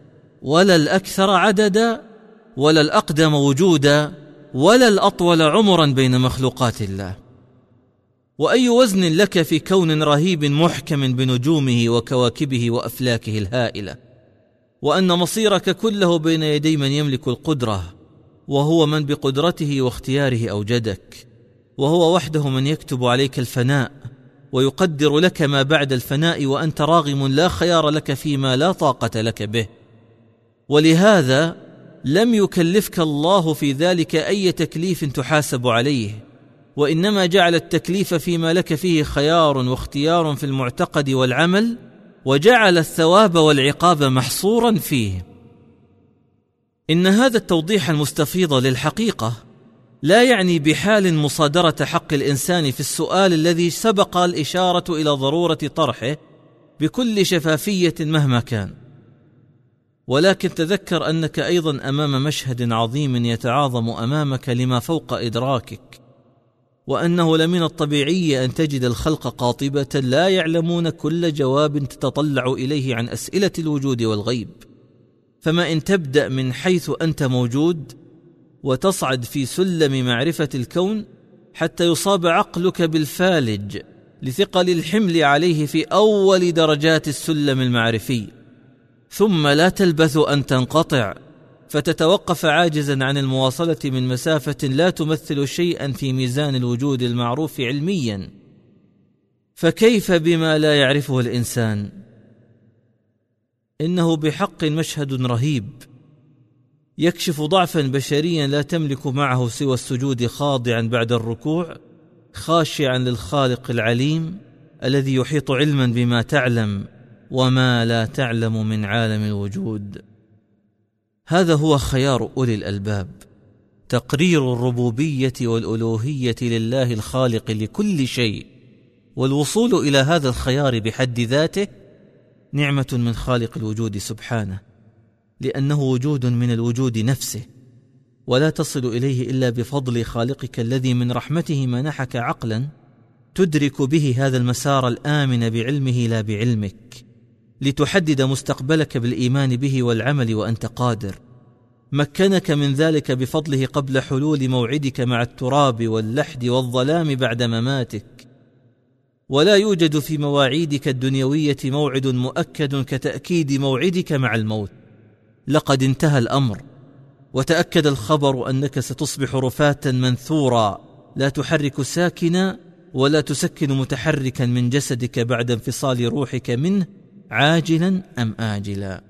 ولا الأكثر عددا ولا الأقدم وجودا ولا الأطول عمرا بين مخلوقات الله. وأي وزن لك في كون رهيب محكم بنجومه وكواكبه وأفلاكه الهائلة؟ وأن مصيرك كله بين يدي من يملك القدرة وهو من بقدرته واختياره أوجدك. وهو وحده من يكتب عليك الفناء ويقدر لك ما بعد الفناء وأنت راغم لا خيار لك فيما لا طاقة لك به. ولهذا لم يكلفك الله في ذلك أي تكليف تحاسب عليه وإنما جعل التكليف فيما لك فيه خيار واختيار في المعتقد والعمل وجعل الثواب والعقاب محصورا فيه. إن هذا التوضيح المستفيض للحقيقة لا يعني بحال مصادرة حق الإنسان في السؤال الذي سبق الإشارة إلى ضرورة طرحه بكل شفافية مهما كان. ولكن تذكر أنك أيضا أمام مشهد عظيم يتعاظم أمامك لما فوق إدراكك وأنه لمن الطبيعي أن تجد الخلق قاطبة لا يعلمون كل جواب تتطلع إليه عن أسئلة الوجود والغيب. فما إن تبدأ من حيث أنت موجود وتصعد في سلم معرفة الكون حتى يصاب عقلك بالفالج لثقل الحمل عليه في أول درجات السلم المعرفي. ثم لا تلبث أن تنقطع. فتتوقف عاجزا عن المواصلة من مسافة لا تمثل شيئا في ميزان الوجود المعروف علميا. فكيف بما لا يعرفه الإنسان؟ إنه بحق مشهد رهيب. يكشف ضعفا بشريا لا تملك معه سوى السجود خاضعا بعد الركوع خاشعا للخالق العليم الذي يحيط علما بما تعلم. وما لا تعلم من عالم الوجود. هذا هو خيار أولي الألباب. تقرير الربوبية والألوهية لله الخالق لكل شيء والوصول إلى هذا الخيار بحد ذاته نعمة من خالق الوجود سبحانه لأنه وجود من الوجود نفسه. ولا تصل إليه إلا بفضل خالقك الذي من رحمته منحك عقلا تدرك به هذا المسار الآمن بعلمه لا بعلمك. لتحدد مستقبلك بالإيمان به والعمل وأنت قادر. مكنك من ذلك بفضله قبل حلول موعدك مع التراب واللحد والظلام بعد مماتك. ولا يوجد في مواعيدك الدنيوية موعد مؤكد كتأكيد موعدك مع الموت. لقد انتهى الأمر. وتأكد الخبر أنك ستصبح رفاه منثورا. لا تحرك ساكنا ولا تسكن متحركا من جسدك بعد انفصال روحك منه عاجلا أم اجلا؟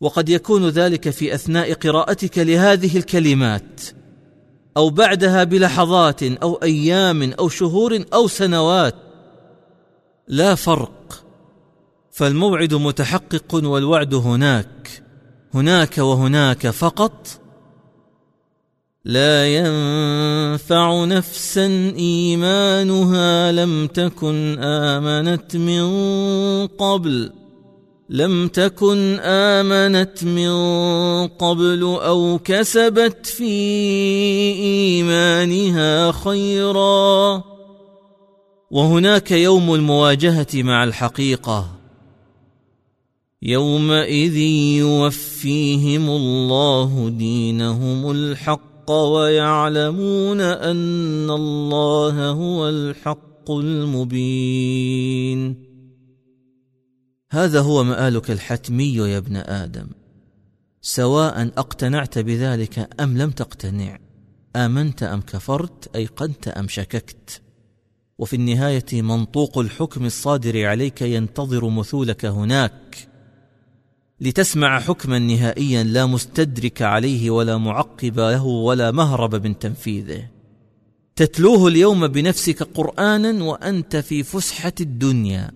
وقد يكون ذلك في أثناء قراءتك لهذه الكلمات أو بعدها بلحظات أو أيام أو شهور أو سنوات. لا فرق فالموعد متحقق والوعد هناك هناك وهناك فقط. لا ينفع نفسا إيمانها لم تكن آمنت من قبل. لم تكن آمنت من قبل أو كسبت في إيمانها خيرا. وهناك يوم المواجهة مع الحقيقة. يومئذ يوفيهم الله دينهم الحق. ويعلمون أن الله هو الحق المبين. هذا هو مآلك الحتمي يا ابن آدم. سواء أقتنعت بذلك أم لم تقتنع آمنت أم كفرت أيقنت أم شككت. وفي النهاية منطوق الحكم الصادر عليك ينتظر مثولك هناك. لتسمع حكما نهائيا لا مستدرك عليه ولا معقب له ولا مهرب من تنفيذه. تتلوه اليوم بنفسك قرآنا وأنت في فسحة الدنيا.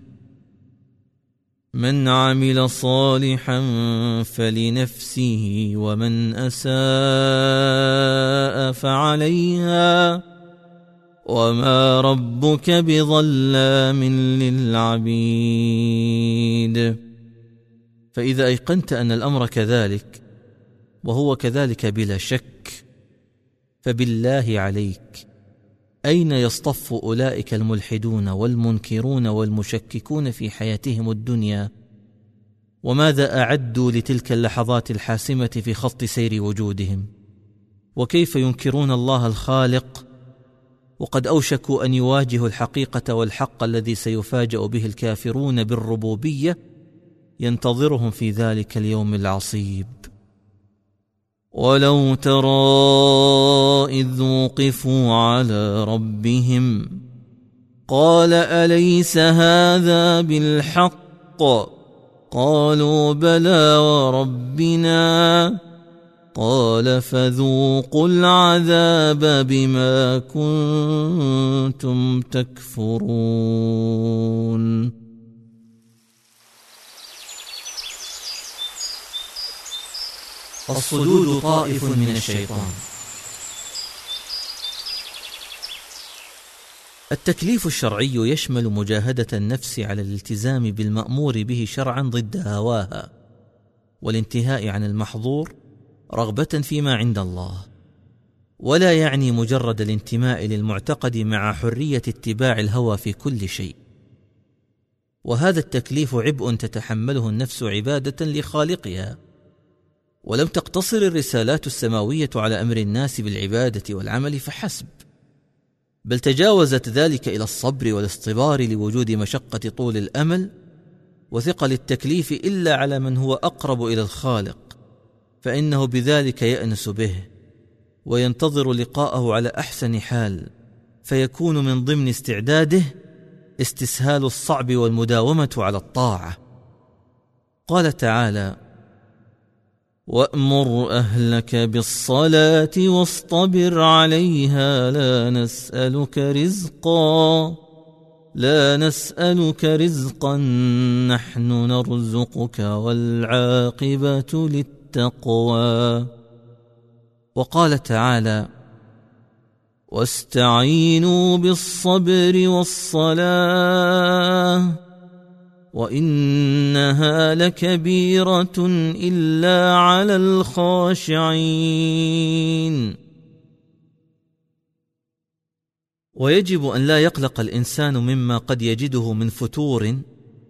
من عمل صالحا فلنفسه ومن أساء فعليها. وما ربك بظلام للعبيد. فإذا أيقنت أن الأمر كذلك وهو كذلك بلا شك فبالله عليك. أين يصطف أولئك الملحدون والمنكرون والمشككون في حياتهم الدنيا؟ وماذا أعدوا لتلك اللحظات الحاسمة في خط سير وجودهم؟ وكيف ينكرون الله الخالق؟ وقد أوشكوا أن يواجهوا الحقيقة والحق الذي سيفاجأ به الكافرون بالربوبية ينتظرهم في ذلك اليوم العصيب. ولو ترى اذ وقفوا على ربهم قال اليس هذا بالحق؟ قالوا بلى وربنا. قال فذوقوا العذاب بما كنتم تكفرون. الصدود طائف من الشيطان. التكليف الشرعي يشمل مجاهدة النفس على الالتزام بالمأمور به شرعا ضد هواها والانتهاء عن المحظور رغبة فيما عند الله ولا يعني مجرد الانتماء للمعتقد مع حرية اتباع الهوى في كل شيء. وهذا التكليف عبء تتحمله النفس عبادة لخالقها ولم تقتصر الرسالات السماوية على أمر الناس بالعبادة والعمل فحسب. بل تجاوزت ذلك إلى الصبر والاصطبار لوجود مشقة طول الأمل وثقل التكليف إلا على من هو أقرب إلى الخالق فإنه بذلك يأنس به وينتظر لقاءه على أحسن حال فيكون من ضمن استعداده استسهال الصعب والمداومة على الطاعة. قال تعالى وأمر أهلك بالصلاة واصطبر عليها لا نسألك رزقا لا نسألك رزقا نحن نرزقك والعاقبة للتقوى. وقال تعالى واستعينوا بالصبر والصلاة. وانها لكبيره الا على الخاشعين ويجب ان لا يقلق الانسان مما قد يجده من فتور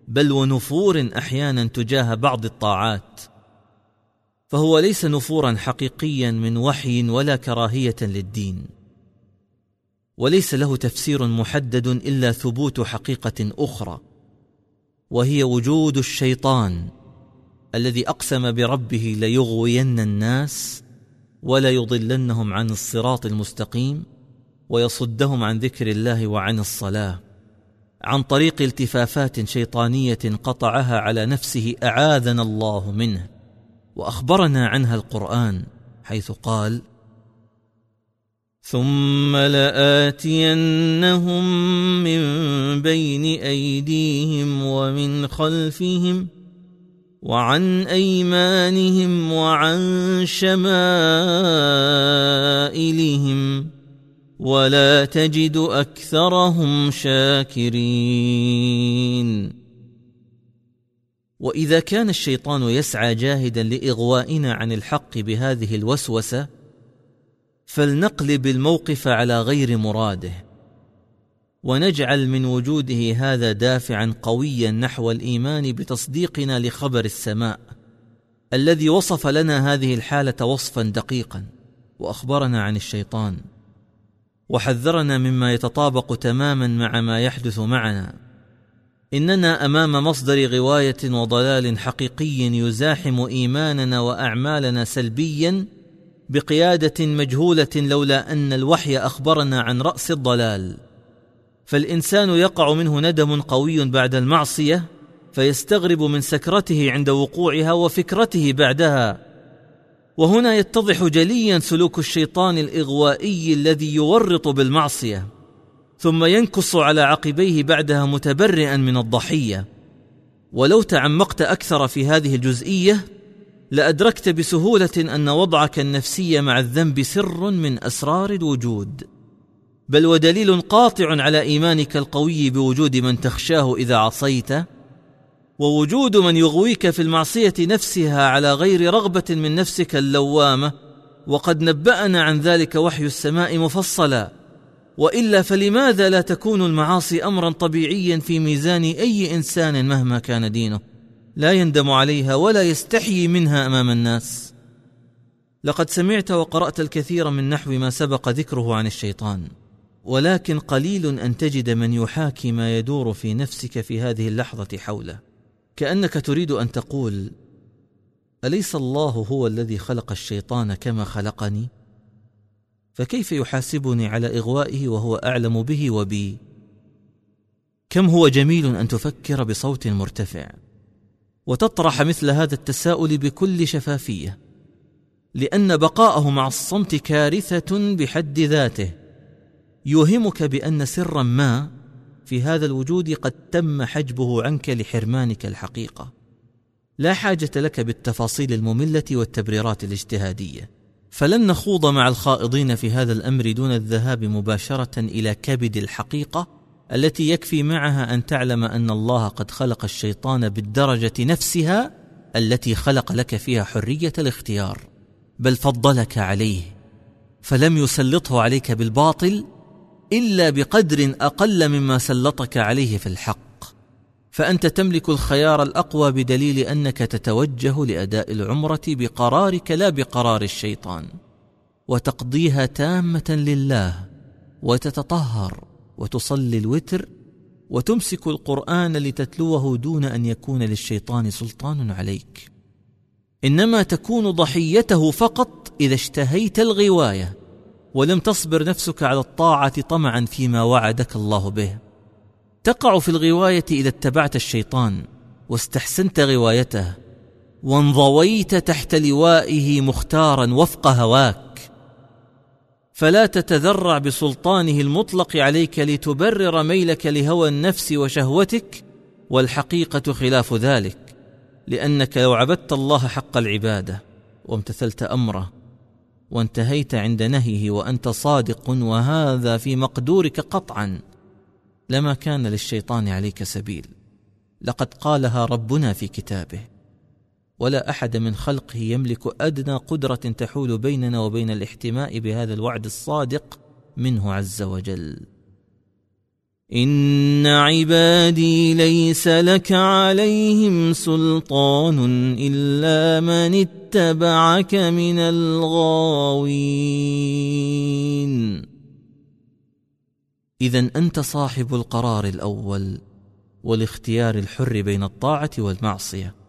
بل ونفور أحيانا تجاه بعض الطاعات فهو ليس نفورا حقيقيا من وحي ولا كراهيه للدين وليس له تفسير محدد الا ثبوت حقيقه أخرى وهي وجود الشيطان الذي أقسم بربه ليغوين الناس ولا يضلنهم عن الصراط المستقيم ويصدهم عن ذكر الله وعن الصلاة. عن طريق التفافات شيطانية قطعها على نفسه أعاذنا الله منه وأخبرنا عنها القرآن حيث قال ثم لآتينهم من بين أيديهم ومن خلفهم وعن أيمانهم وعن شمائلهم ولا تجد أكثرهم شاكرين. وإذا كان الشيطان يسعى جاهدا لإغوائنا عن الحق بهذه الوسوسة فلنقلب الموقف على غير مراده. ونجعل من وجوده هذا دافعا قويا نحو الإيمان بتصديقنا لخبر السماء الذي وصف لنا هذه الحالة وصفا دقيقا وأخبرنا عن الشيطان وحذرنا مما يتطابق تماما مع ما يحدث معنا. إننا أمام مصدر غواية وضلال حقيقي يزاحم إيماننا وأعمالنا سلبيا بقيادة مجهولة لولا أن الوحي أخبرنا عن رأس الضلال. فالإنسان يقع منه ندم قوي بعد المعصية فيستغرب من سكرته عند وقوعها وفكرته بعدها. وهنا يتضح جليا سلوك الشيطان الإغوائي الذي يورط بالمعصية ثم ينكص على عقبيه بعدها متبرئا من الضحية. ولو تعمقت أكثر في هذه الجزئية لأدركت بسهولة أن وضعك النفسي مع الذنب سر من أسرار الوجود. بل ودليل قاطع على إيمانك القوي بوجود من تخشاه إذا عصيت ووجود من يغويك في المعصية نفسها على غير رغبة من نفسك اللوامة وقد نبأنا عن ذلك وحي السماء مفصلا. وإلا فلماذا لا تكون المعاصي امرا طبيعيا في ميزان أي إنسان مهما كان دينه؟ لا يندم عليها ولا يستحيي منها أمام الناس. لقد سمعت وقرأت الكثير من نحو ما سبق ذكره عن الشيطان ولكن قليل أن تجد من يحاكي ما يدور في نفسك في هذه اللحظة حوله. كأنك تريد أن تقول أليس الله هو الذي خلق الشيطان كما خلقني؟ فكيف يحاسبني على إغوائه وهو أعلم به وبي؟ كم هو جميل أن تفكر بصوت مرتفع. وتطرح مثل هذا التساؤل بكل شفافية لأن بقاءه مع الصمت كارثة بحد ذاته. يوهمك بأن سرا ما في هذا الوجود قد تم حجبه عنك لحرمانك الحقيقة. لا حاجة لك بالتفاصيل المملة والتبريرات الاجتهادية. فلن نخوض مع الخائضين في هذا الأمر دون الذهاب مباشرة إلى كبد الحقيقة التي يكفي معها أن تعلم أن الله قد خلق الشيطان بالدرجة نفسها التي خلق لك فيها حرية الاختيار بل فضلك عليه فلم يسلطه عليك بالباطل إلا بقدر أقل مما سلطك عليه في الحق. فأنت تملك الخيار الأقوى بدليل أنك تتوجه لأداء العمرة بقرارك لا بقرار الشيطان وتقضيها تامة لله وتتطهر. وتصلي الوتر وتمسك القرآن لتتلوه دون أن يكون للشيطان سلطان عليك. إنما تكون ضحيته فقط إذا اشتهيت الغواية ولم تصبر نفسك على الطاعة طمعا فيما وعدك الله به. تقع في الغواية إذا اتبعت الشيطان واستحسنت غوايته وانضويت تحت لوائه مختارا وفق هواك. فلا تتذرع بسلطانه المطلق عليك لتبرر ميلك لهوى النفس وشهوتك والحقيقة خلاف ذلك لأنك لو عبدت الله حق العبادة وامتثلت أمره وانتهيت عند نهيه وأنت صادق وهذا في مقدورك قطعا لما كان للشيطان عليك سبيل. لقد قالها ربنا في كتابه. ولا أحد من خلقه يملك أدنى قدرة تحول بيننا وبين الاحتماء بهذا الوعد الصادق منه عز وجل. إن عبادي ليس لك عليهم سلطان إلا من اتبعك من الغاوين. اذا أنت صاحب القرار الأول والاختيار الحر بين الطاعة والمعصية.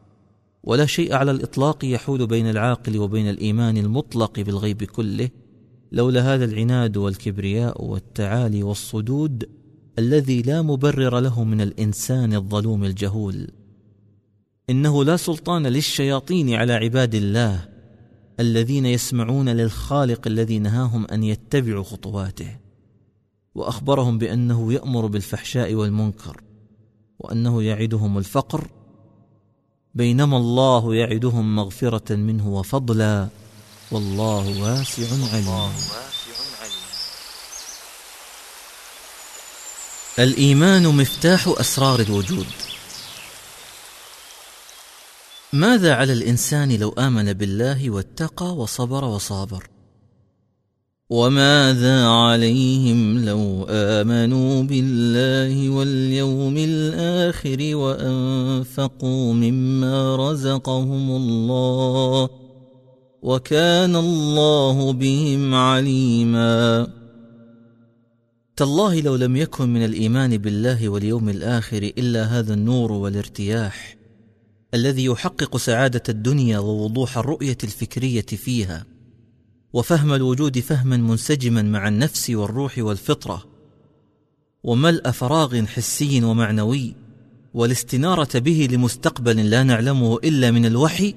ولا شيء على الإطلاق يحول بين العاقل وبين الإيمان المطلق بالغيب كله لولا هذا العناد والكبرياء والتعالي والصدود الذي لا مبرر له من الإنسان الظلوم الجهول. إنه لا سلطان للشياطين على عباد الله الذين يسمعون للخالق الذي نهاهم أن يتبعوا خطواته وأخبرهم بأنه يأمر بالفحشاء والمنكر وأنه يعدهم الفقر بينما الله يعدهم مغفرة منه وفضلا والله واسع عليم. الإيمان مفتاح أسرار الوجود. ماذا على الإنسان لو آمن بالله واتقى وصبر وصابر؟ وماذا عليهم لو آمنوا بالله واليوم الآخر وأنفقوا مما رزقهم الله وكان الله بهم عليما. تالله لو لم يكن من الإيمان بالله واليوم الآخر إلا هذا النور والارتياح الذي يحقق سعادة الدنيا ووضوح الرؤية الفكرية فيها. وفهم الوجود فهما منسجما مع النفس والروح والفطرة. وملء فراغ حسي ومعنوي والاستنارة به لمستقبل لا نعلمه إلا من الوحي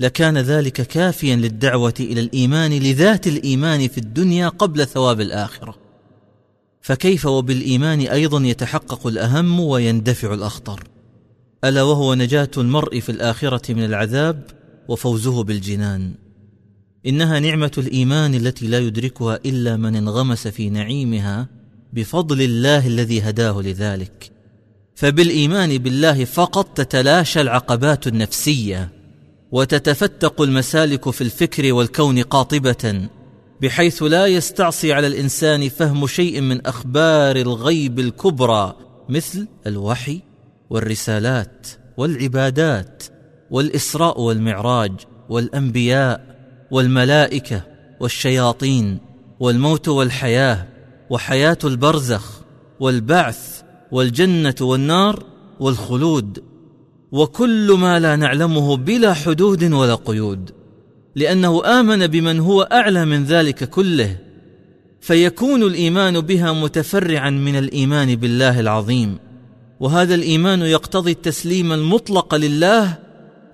لكان ذلك كافيا للدعوة إلى الإيمان لذات الإيمان في الدنيا قبل ثواب الآخرة. فكيف وبالإيمان أيضا يتحقق الأهم ويندفع الأخطر؟ ألا وهو نجاة المرء في الآخرة من العذاب وفوزه بالجنان. إنها نعمة الإيمان التي لا يدركها إلا من انغمس في نعيمها بفضل الله الذي هداه لذلك. فبالإيمان بالله فقط تتلاشى العقبات النفسية وتتفتق المسالك في الفكر والكون قاطبة بحيث لا يستعصي على الإنسان فهم شيء من أخبار الغيب الكبرى مثل الوحي والرسالات والعبادات والإسراء والمعراج والأنبياء. والملائكة والشياطين والموت والحياة وحياة البرزخ والبعث والجنة والنار والخلود وكل ما لا نعلمه بلا حدود ولا قيود لأنه آمن بمن هو أعلى من ذلك كله فيكون الإيمان بها متفرعا من الإيمان بالله العظيم وهذا الإيمان يقتضي التسليم المطلق لله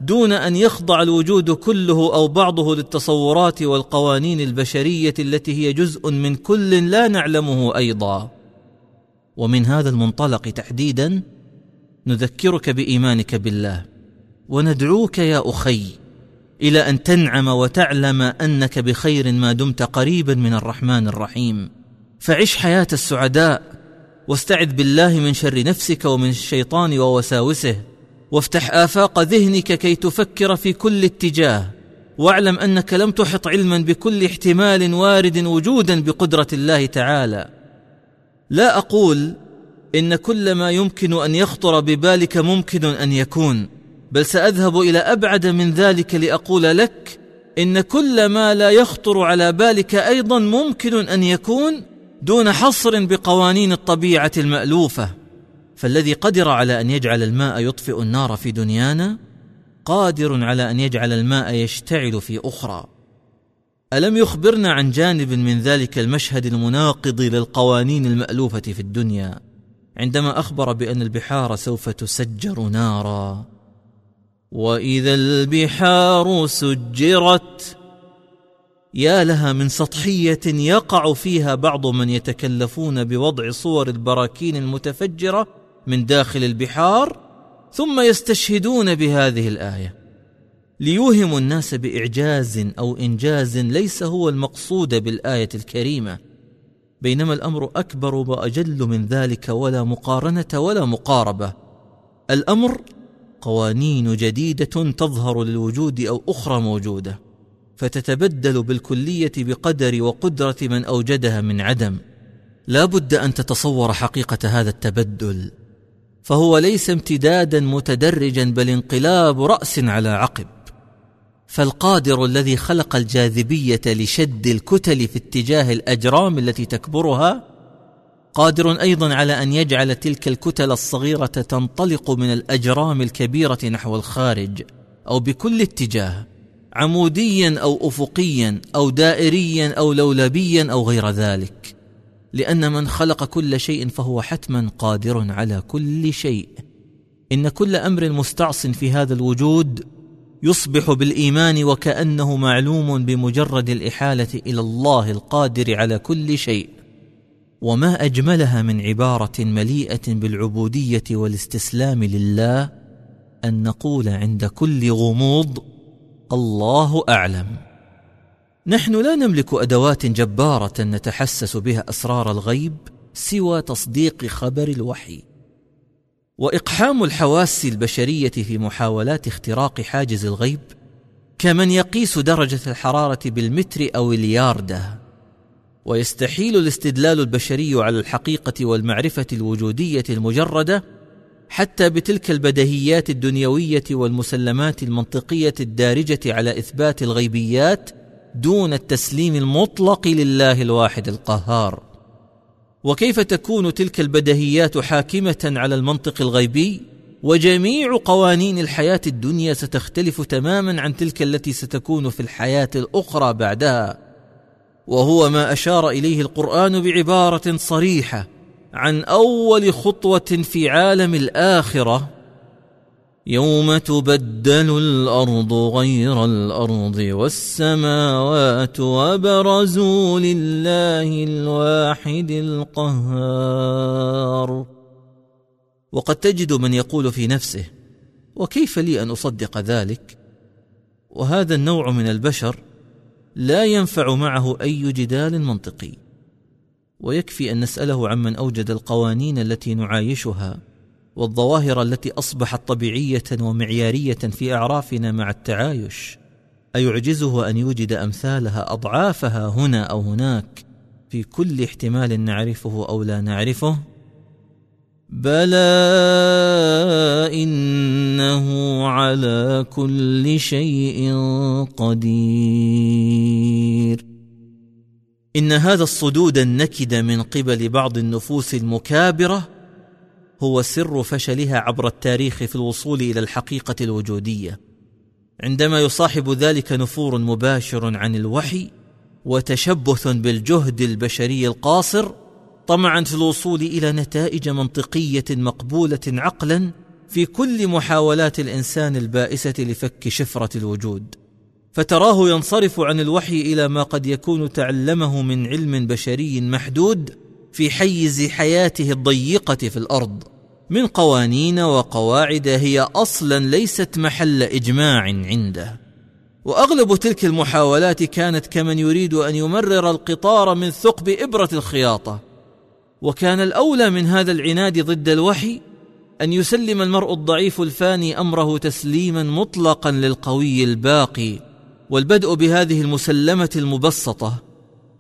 دون أن يخضع الوجود كله أو بعضه للتصورات والقوانين البشرية التي هي جزء من كل لا نعلمه أيضا. ومن هذا المنطلق تحديدا نذكرك بإيمانك بالله. وندعوك يا أخي إلى أن تنعم وتعلم أنك بخير ما دمت قريبا من الرحمن الرحيم. فعش حياة السعداء واستعذ بالله من شر نفسك ومن الشيطان ووساوسه. وافتح آفاق ذهنك كي تفكر في كل اتجاه واعلم أنك لم تحط علما بكل احتمال وارد وجودا بقدرة الله تعالى. لا أقول إن كل ما يمكن أن يخطر ببالك ممكن أن يكون بل سأذهب إلى أبعد من ذلك لأقول لك إن كل ما لا يخطر على بالك أيضا ممكن أن يكون دون حصر بقوانين الطبيعة المألوفة. فالذي قدر على أن يجعل الماء يطفئ النار في دنيانا قادر على أن يجعل الماء يشتعل في أخرى. ألم يخبرنا عن جانب من ذلك المشهد المناقض للقوانين المألوفة في الدنيا؟ عندما أخبر بأن البحار سوف تسجر نارا. وإذا البحار سجرت يا لها من سطحية يقع فيها بعض من يتكلفون بوضع صور البراكين المتفجرة من داخل البحار ثم يستشهدون بهذه الآية. ليوهموا الناس بإعجاز أو إنجاز ليس هو المقصود بالآية الكريمة بينما الأمر أكبر وأجل من ذلك ولا مقارنة ولا مقاربة. الأمر قوانين جديدة تظهر للوجود أو أخرى موجودة فتتبدل بالكلية بقدر وقدرة من أوجدها من عدم. لا بد أن تتصور حقيقة هذا التبدل. فهو ليس امتدادا متدرجا بل انقلاب رأس على عقب. فالقادر الذي خلق الجاذبية لشد الكتل في اتجاه الأجرام التي تكبرها قادر أيضا على أن يجعل تلك الكتل الصغيرة تنطلق من الأجرام الكبيرة نحو الخارج أو بكل اتجاه عموديا أو افقيا أو دائريا أو لولبيا أو غير ذلك. لأن من خلق كل شيء فهو حتما قادر على كل شيء. إن كل أمر مستعص في هذا الوجود يصبح بالإيمان وكأنه معلوم بمجرد الإحالة إلى الله القادر على كل شيء. وما أجملها من عبارة مليئة بالعبودية والاستسلام لله أن نقول عند كل غموض الله أعلم. نحن لا نملك أدوات جبارة نتحسس بها أسرار الغيب سوى تصديق خبر الوحي. وإقحام الحواس البشرية في محاولات اختراق حاجز الغيب كمن يقيس درجة الحرارة بالمتر أو الياردة. ويستحيل الاستدلال البشري على الحقيقة والمعرفة الوجودية المجردة حتى بتلك البدهيات الدنيوية والمسلمات المنطقية الدارجة على إثبات الغيبيات دون التسليم المطلق لله الواحد القهار. وكيف تكون تلك البدهيات حاكمة على المنطق الغيبي؟ وجميع قوانين الحياة الدنيا ستختلف تماما عن تلك التي ستكون في الحياة الأخرى بعدها. وهو ما أشار إليه القرآن بعبارة صريحة عن أول خطوة في عالم الآخرة يوم تبدل الأرض غير الأرض والسماوات وبرزوا لله الواحد القهار. وقد تجد من يقول في نفسه وكيف لي أن أصدق ذلك؟ وهذا النوع من البشر لا ينفع معه أي جدال منطقي. ويكفي أن نسأله عمن أوجد القوانين التي نعايشها. والظواهر التي أصبحت طبيعية ومعيارية في أعرافنا مع التعايش أيعجزه أن يوجد أمثالها أضعافها هنا أو هناك؟ في كل احتمال نعرفه أو لا نعرفه؟ بلى إنه على كل شيء قدير. إن هذا الصدود النكد من قبل بعض النفوس المكابرة هو سر فشلها عبر التاريخ في الوصول إلى الحقيقة الوجودية. عندما يصاحب ذلك نفور مباشر عن الوحي وتشبث بالجهد البشري القاصر طمعا في الوصول إلى نتائج منطقية مقبولة عقلا في كل محاولات الإنسان البائسة لفك شفرة الوجود. فتراه ينصرف عن الوحي إلى ما قد يكون تعلمه من علم بشري محدود في حيز حياته الضيقة في الأرض. من قوانين وقواعد هي أصلا ليست محل إجماع عنده. وأغلب تلك المحاولات كانت كمن يريد أن يمرر القطار من ثقب إبرة الخياطة. وكان الأولى من هذا العناد ضد الوحي أن يسلم المرء الضعيف الفاني أمره تسليما مطلقا للقوي الباقي والبدء بهذه المسلمة المبسطة.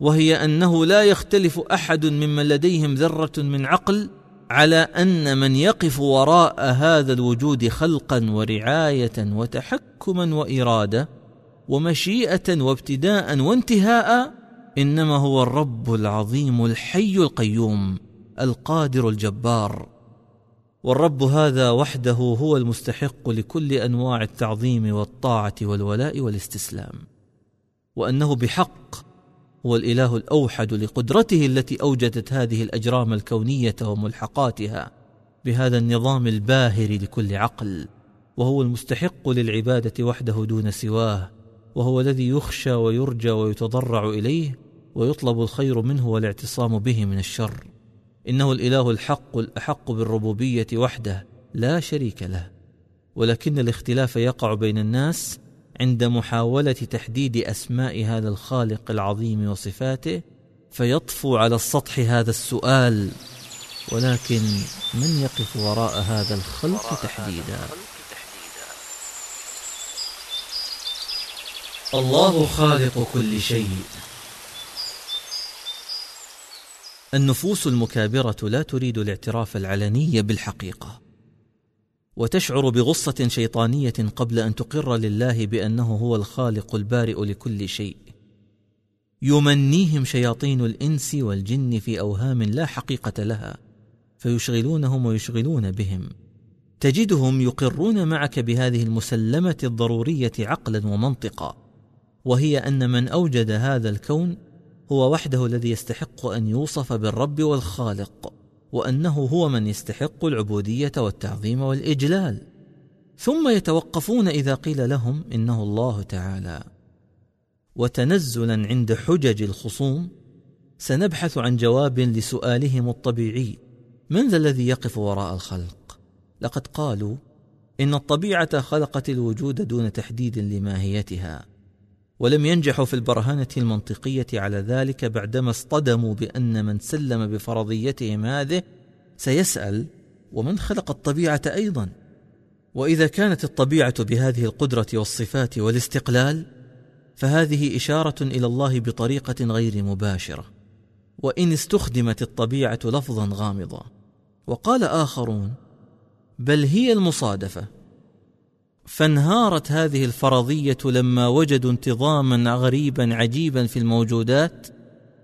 وهي أنه لا يختلف أحد ممن لديهم ذرة من عقل على أن من يقف وراء هذا الوجود خلقا ورعاية وتحكما وإرادة ومشيئة وابتداء وانتهاء إنما هو الرب العظيم الحي القيوم القادر الجبار. والرب هذا وحده هو المستحق لكل أنواع التعظيم والطاعة والولاء والاستسلام وأنه بحق هو الإله الأوحد لقدرته التي أوجدت هذه الأجرام الكونية وملحقاتها بهذا النظام الباهر لكل عقل وهو المستحق للعبادة وحده دون سواه وهو الذي يخشى ويرجى ويتضرع إليه ويطلب الخير منه والاعتصام به من الشر. إنه الإله الحق الأحق بالربوبية وحده لا شريك له ولكن الاختلاف يقع بين الناس عند محاولة تحديد أسماء هذا الخالق العظيم وصفاته فيطفو على السطح هذا السؤال. ولكن من يقف وراء هذا الخلق تحديدا. الله خالق كل شيء. النفوس المكابرة لا تريد الاعتراف العلني بالحقيقة. وتشعر بغصة شيطانية قبل أن تقر لله بأنه هو الخالق البارئ لكل شيء. يمنيهم شياطين الإنس والجن في أوهام لا حقيقة لها فيشغلونهم ويشغلون بهم. تجدهم يقرون معك بهذه المسلمة الضرورية عقلا ومنطقا وهي أن من أوجد هذا الكون هو وحده الذي يستحق أن يوصف بالرب والخالق. وأنه هو من يستحق العبودية والتعظيم والإجلال. ثم يتوقفون إذا قيل لهم إنه الله تعالى. وتنزلا عند حجج الخصوم سنبحث عن جواب لسؤالهم الطبيعي. من ذا الذي يقف وراء الخلق؟ لقد قالوا إن الطبيعة خلقت الوجود دون تحديد لماهيتها. ولم ينجحوا في البرهنه المنطقية على ذلك بعدما اصطدموا بأن من سلم بفرضيتهم هذه سيسأل ومن خلق الطبيعة أيضا؟ وإذا كانت الطبيعة بهذه القدرة والصفات والاستقلال فهذه إشارة إلى الله بطريقة غير مباشرة. وإن استخدمت الطبيعة لفظا غامضا. وقال آخرون بل هي المصادفة فانهارت هذه الفرضية لما وجدوا انتظاما غريبا عجيبا في الموجودات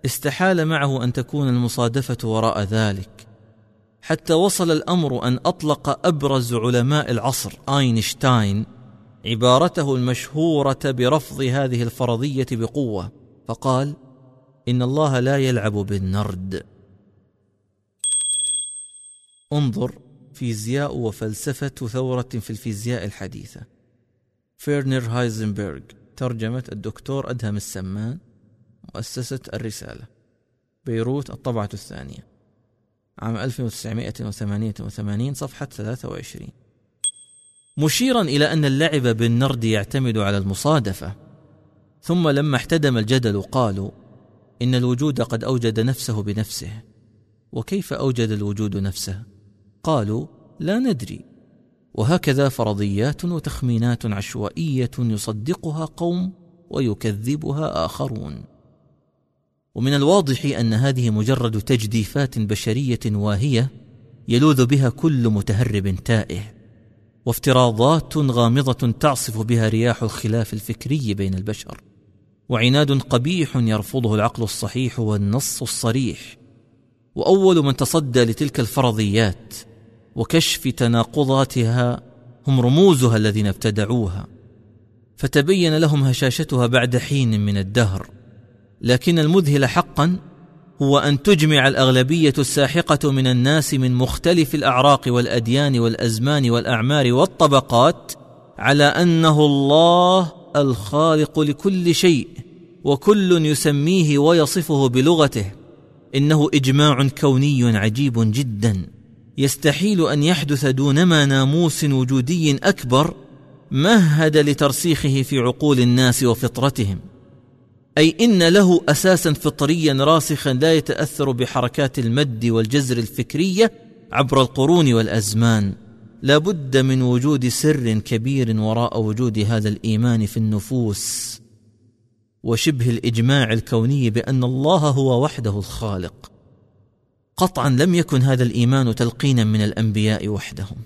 استحال معه أن تكون المصادفة وراء ذلك. حتى وصل الأمر أن أطلق أبرز علماء العصر آينشتاين عبارته المشهورة برفض هذه الفرضية بقوة فقال إن الله لا يلعب بالنرد. انظر فيزياء وفلسفة ثورة في الفيزياء الحديثة. فيرنر هايزنبرغ ترجمة الدكتور أدهم السمان مؤسسة الرسالة. بيروت الطبعة الثانية. عام 1988 صفحة 23 مشيرا إلى أن اللعب بالنرد يعتمد على المصادفة. ثم لما احتدم الجدل قالوا إن الوجود قد أوجد نفسه بنفسه. وكيف أوجد الوجود نفسه؟ قالوا لا ندري. وهكذا فرضيات وتخمينات عشوائية يصدقها قوم ويكذبها آخرون. ومن الواضح أن هذه مجرد تجديفات بشرية واهية يلوذ بها كل متهرب تائه. وافتراضات غامضة تعصف بها رياح الخلاف الفكري بين البشر. وعناد قبيح يرفضه العقل الصحيح والنص الصريح. وأول من تصدى لتلك الفرضيات وكشف تناقضاتها هم رموزها الذين ابتدعوها فتبين لهم هشاشتها بعد حين من الدهر. لكن المذهل حقا هو أن تجمع الأغلبية الساحقة من الناس من مختلف الأعراق والأديان والأزمان والأعمار والطبقات على أنه الله الخالق لكل شيء وكل يسميه ويصفه بلغته. إنه إجماع كوني عجيب جدا. يستحيل أن يحدث دونما ناموس وجودي أكبر مهد لترسيخه في عقول الناس وفطرتهم. أي إن له أساسا فطريا راسخا لا يتأثر بحركات المد والجزر الفكرية عبر القرون والأزمان. لا بد من وجود سر كبير وراء وجود هذا الإيمان في النفوس وشبه الإجماع الكوني بأن الله هو وحده الخالق. قطعا لم يكن هذا الإيمان تلقينا من الأنبياء وحدهم.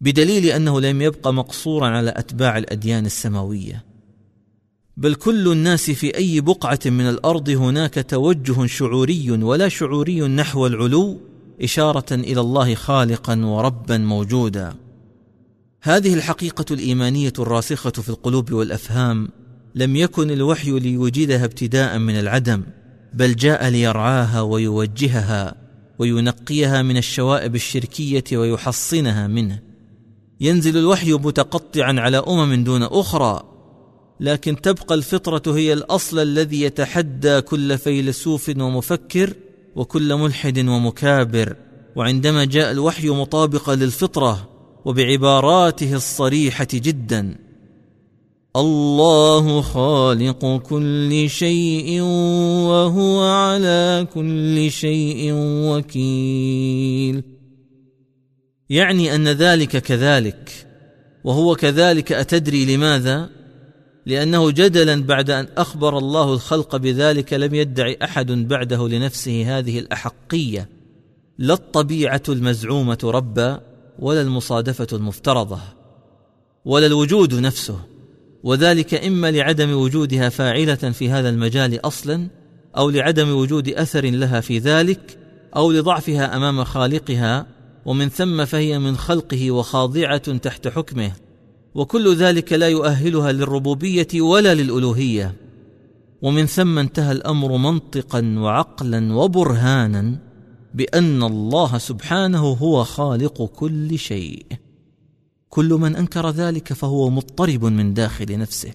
بدليل أنه لم يبق مقصورا على أتباع الأديان السماوية. بل كل الناس في أي بقعة من الأرض هناك توجه شعوري ولا شعوري نحو العلو إشارة إلى الله خالقا وربا موجودا. هذه الحقيقة الإيمانية الراسخة في القلوب والأفهام لم يكن الوحي ليوجدها ابتداء من العدم. بل جاء ليرعاها ويوجهها وينقيها من الشوائب الشركية ويحصنها منه. ينزل الوحي متقطعا على أمم دون أخرى لكن تبقى الفطرة هي الأصل الذي يتحدى كل فيلسوف ومفكر وكل ملحد ومكابر. وعندما جاء الوحي مطابقا للفطرة وبعباراته الصريحة جدا. الله خالق كل شيء وهو على كل شيء وكيل. يعني أن ذلك كذلك وهو كذلك أتدري لماذا؟ لأنه جدلا بعد أن أخبر الله الخلق بذلك لم يدعي أحد بعده لنفسه هذه الأحقية لا الطبيعة المزعومة ربا ولا المصادفة المفترضة ولا الوجود نفسه. وذلك إما لعدم وجودها فاعلة في هذا المجال أصلا أو لعدم وجود أثر لها في ذلك أو لضعفها أمام خالقها ومن ثم فهي من خلقه وخاضعة تحت حكمه. وكل ذلك لا يؤهلها للربوبية ولا للألوهية. ومن ثم انتهى الأمر منطقا وعقلا وبرهانا بأن الله سبحانه هو خالق كل شيء. كل من أنكر ذلك فهو مضطرب من داخل نفسه.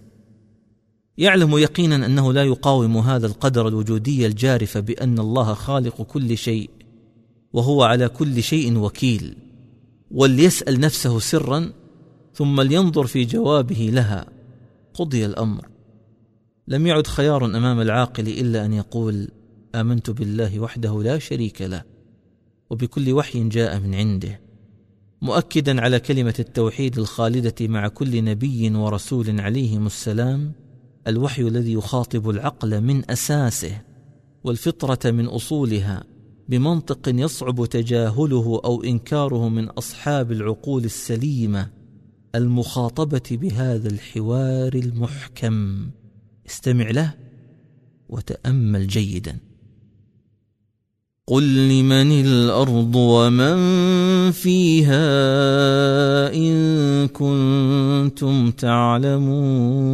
يعلم يقينا أنه لا يقاوم هذا القدر الوجودي الجارف بأن الله خالق كل شيء وهو على كل شيء وكيل وليسأل نفسه سرا ثم لينظر في جوابه لها. قضي الأمر. لم يعد خيار أمام العاقل إلا أن يقول آمنت بالله وحده لا شريك له وبكل وحي جاء من عنده. مؤكدا على كلمة التوحيد الخالدة مع كل نبي ورسول عليهم السلام الوحي الذي يخاطب العقل من أساسه والفطرة من أصولها بمنطق يصعب تجاهله أو إنكاره من أصحاب العقول السليمة المخاطبة بهذا الحوار المحكم. استمع له وتأمل جيدا. قل لمن الأرض ومن فيها إن كنتم تعلمون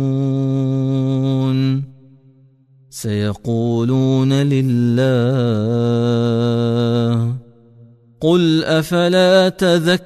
سيقولون لله قل أفلا تذكرون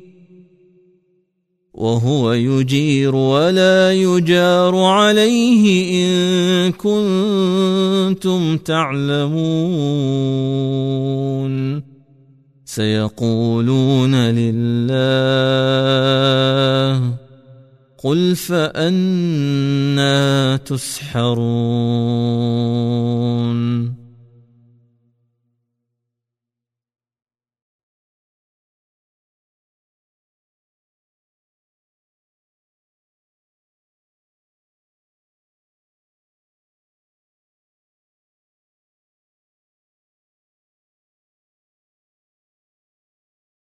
وهو يجير ولا يجار عليه إن كنتم تعلمون. سيقولون لله قل فأنا تسحرون.